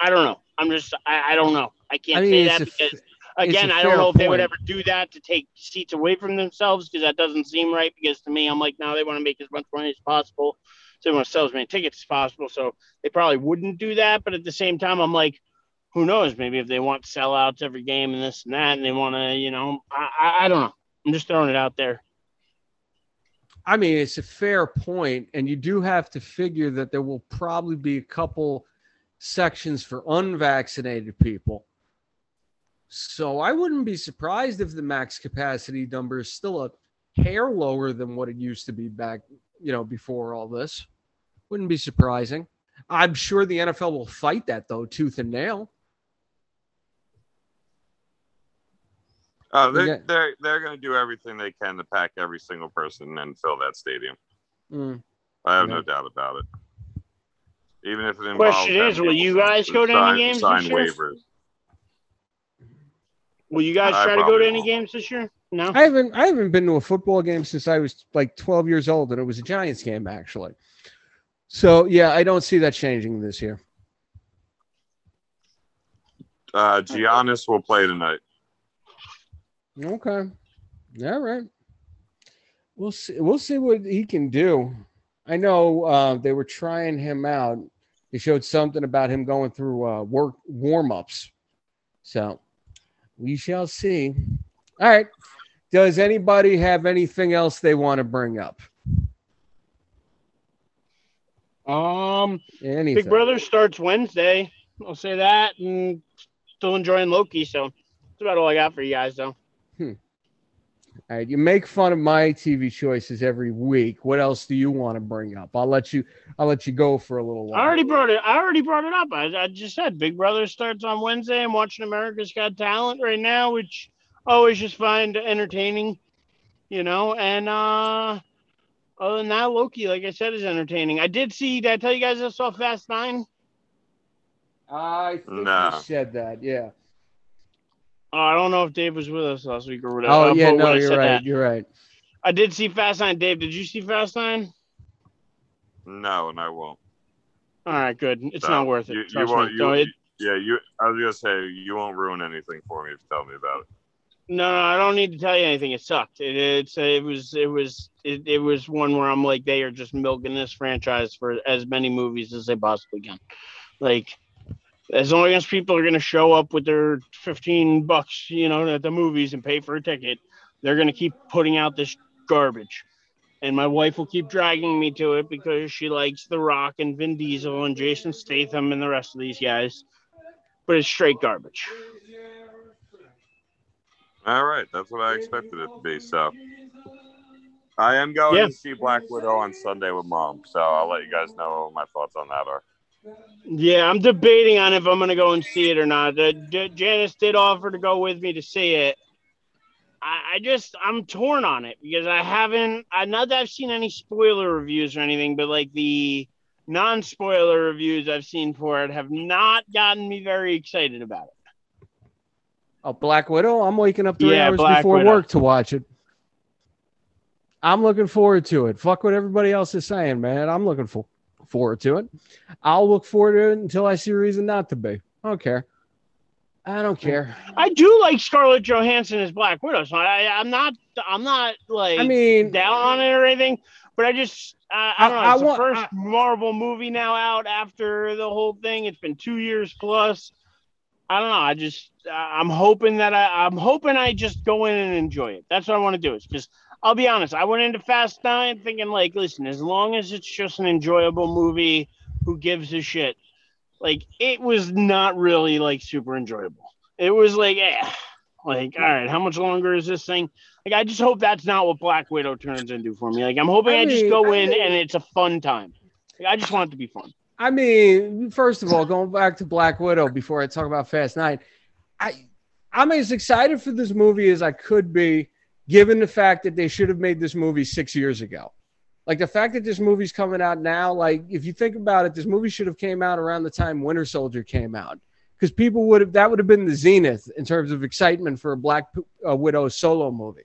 I don't know. I'm just, I, I don't know. I can't I mean, say that a, because again, I don't know if they would ever do that to take seats away from themselves because that doesn't seem right. Because to me, I'm like, now they want to make as much money as possible. So they want to sell as many tickets as possible. So they probably wouldn't do that. But at the same time, I'm like, who knows? Maybe if they want sellouts every game and this and that, and they want to, you know, I, I, don't know. I'm just throwing it out there. I mean, it's a fair point, and you do have to figure that there will probably be a couple sections for unvaccinated people. So I wouldn't be surprised if the max capacity number is still a hair lower than what it used to be back, you know, before all this. Wouldn't be surprising. I'm sure the NFL will fight that though, tooth and nail. Oh, they, Yeah. they're they're going to do everything they can to pack every single person and fill that stadium. Mm. I have Yeah. no doubt about it. Even if it involves Question is, will you guys go to any games sign this year? waivers. Will you guys I try to go to any won't. games this year? No. I haven't I haven't been to a football game since I was like 12 years old, and it was a Giants game actually. So yeah, I don't see that changing this year. Uh, Giannis will play tonight. Okay. All right. We'll see. We'll see what he can do. I know uh, they were trying him out. They showed something about him going through uh, work warm ups. So we shall see. All right. Does anybody have anything else they want to bring up? Um, Anything? Big Brother starts Wednesday. I'll say that, and still enjoying Loki. So that's about all I got for you guys, though. All right, you make fun of my TV choices every week. What else do you want to bring up? I'll let you. I'll let you go for a little while. I already brought it. I already brought it up. I, I just said Big Brother starts on Wednesday. I'm watching America's Got Talent right now, which I always just find entertaining, you know. And uh other than that, Loki, like I said, is entertaining. I did see. Did I tell you guys I saw Fast Nine? I think No. you said that. Yeah. Oh, I don't know if Dave was with us last week or whatever. Oh uh, yeah, no, you're right. that. You're right. I did see Fast Nine. Dave, did you see Fast Nine? No, and I won't. All right, good. It's So, not worth it. You, you won't. You, So it, yeah, you. I was gonna say you won't ruin anything for me if you tell me about it. No, no, I don't need to tell you anything. It sucked. It, it's it was it was it, it was one where I'm like they are just milking this franchise for as many movies as they possibly can. Like as long as people are gonna show up with their 15 bucks, you know, at the movies and pay for a ticket, they're gonna keep putting out this garbage. And my wife will keep dragging me to it because she likes The Rock and Vin Diesel and Jason Statham and the rest of these guys. but it's straight garbage. All right, that's what I expected it to be. So I am going Yeah. to see Black Widow on Sunday with mom. So I'll let you guys know what my thoughts on that are. Yeah, I'm debating on if I'm going to go and see it or not. Janice did offer to go with me to see it. I, I just I'm torn on it because I haven't. I not that I've seen any spoiler reviews or anything, but like the non-spoiler reviews I've seen for it have not gotten me very excited about it. Oh, Black Widow. I'm waking up three Yeah, hours Black before Widow. work to watch it. I'm looking forward to it. Fuck what everybody else is saying, man. I'm looking for, forward to it. I'll look forward to it until I see a reason not to be. I don't care. I don't care. I do like Scarlett Johansson as Black Widow, so I, I'm not I'm not like I mean, down on it or anything, but I just I, I don't know. I- I It's want- the first Marvel movie now out after the whole thing. It's been two years plus. I don't know. I just I'm hoping that I I'm hoping I just go in and enjoy it. That's what I want to do. It's just I'll be honest. I went into Fast Nine thinking like, listen, as long as it's just an enjoyable movie, who gives a shit? Like it was not really like super enjoyable. It was like, eh. Like, all right, how much longer is this thing? Like, I just hope that's not what Black Widow turns into for me. Like, I'm hoping I, I just go I in mean- and it's a fun time. Like, I just want it to be fun. I mean, first of all, going back to Black Widow before I talk about Fast Nine, I I'm as excited for this movie as I could be, given the fact that they should have made this movie six years ago. Like the fact that this movie's coming out now, like if you think about it, this movie should have came out around the time Winter Soldier came out, because people would have that would have been the zenith in terms of excitement for a Black uh, Widow solo movie.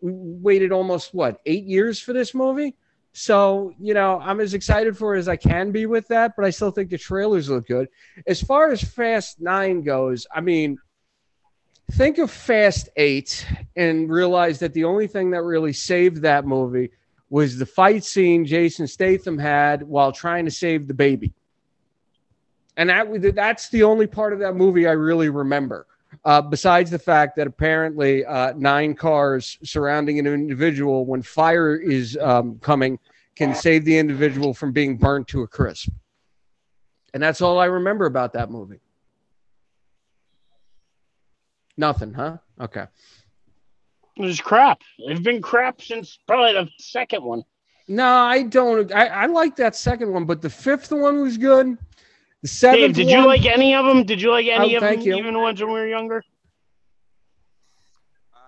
We waited almost what eight years for this movie. So, you know, I'm as excited for it as I can be with that, but I still think the trailers look good. As far as Fast Nine goes, I mean, think of Fast Eight and realize that the only thing that really saved that movie was the fight scene Jason Statham had while trying to save the baby. And that that's the only part of that movie I really remember. Uh, besides the fact that apparently uh, nine cars surrounding an individual when fire is um, coming can save the individual from being burnt to a crisp. And that's all I remember about that movie. Nothing, huh? Okay. It was crap. It's been crap since probably the second one. No, I don't. I, I like that second one, but the fifth one was good. The seventh Dave, did one, you like any of them? Did you like any Oh, of them, you. even the ones when we were younger?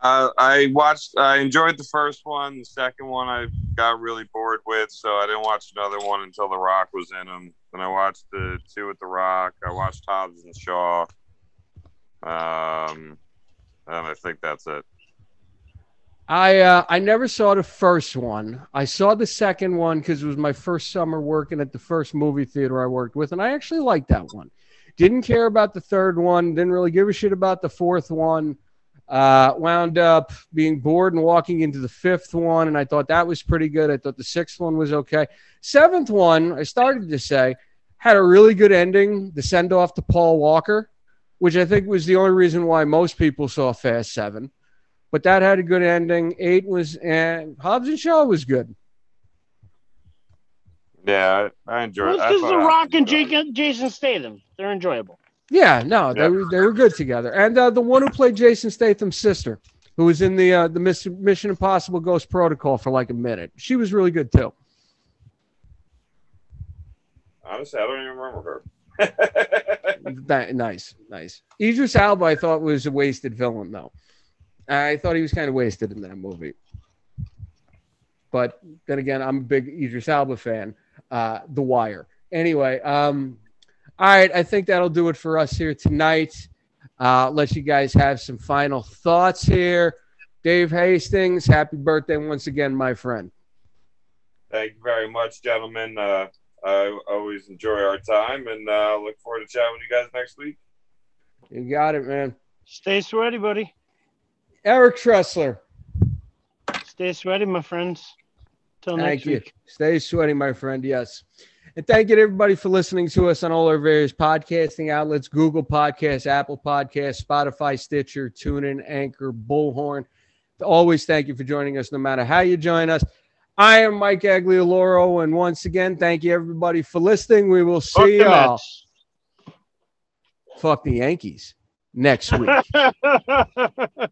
Uh, I watched. I enjoyed the first one. The second one, I got really bored with, so I didn't watch another one until The Rock was in them. Then I watched the two with The Rock. I watched Hobbs and Shaw. Um, and I think that's it. I uh, I never saw the first one. I saw the second one because it was my first summer working at the first movie theater I worked with, and I actually liked that one. Didn't care about the third one. Didn't really give a shit about the fourth one. Uh, wound up being bored and walking into the fifth one, and I thought that was pretty good. I thought the sixth one was okay. Seventh one, I started to say, had a really good ending. The send off to Paul Walker, which I think was the only reason why most people saw Fast Seven but that had a good ending. Eight was and Hobbs and Shaw was good. Yeah, I, I enjoyed. Well, I it's just The Rock and Shaw- Jason, Jason Statham. They're enjoyable. Yeah, no, they Yeah. were they were good together. And uh, the one who played Jason Statham's sister, who was in the uh, the Mission Impossible Ghost Protocol for like a minute, she was really good too. Honestly, I don't even remember her. That, nice, nice. Idris Elba, I thought was a wasted villain though. I thought he was kind of wasted in that movie. But then again, I'm a big Idris Elba fan. Uh, the Wire. Anyway, um, all right, I think that'll do it for us here tonight. Uh, let you guys have some final thoughts here. Dave Hastings, happy birthday once again, my friend. Thank you very much, gentlemen. Uh, I always enjoy our time, and uh, look forward to chatting with you guys next week. You got it, man. Stay sweaty, buddy. Eric Tressler, Stay sweaty, my friends. Till next thank you. week. Stay sweaty, my friend. Yes. And thank you to everybody for listening to us on all our various podcasting outlets Google Podcasts, Apple Podcasts, Spotify, Stitcher, TuneIn, Anchor, Bullhorn. Always thank you for joining us, no matter how you join us. I am Mike Aglioloro, and once again, thank you everybody for listening. We will see the y'all. Mets. fuck the Yankees next week.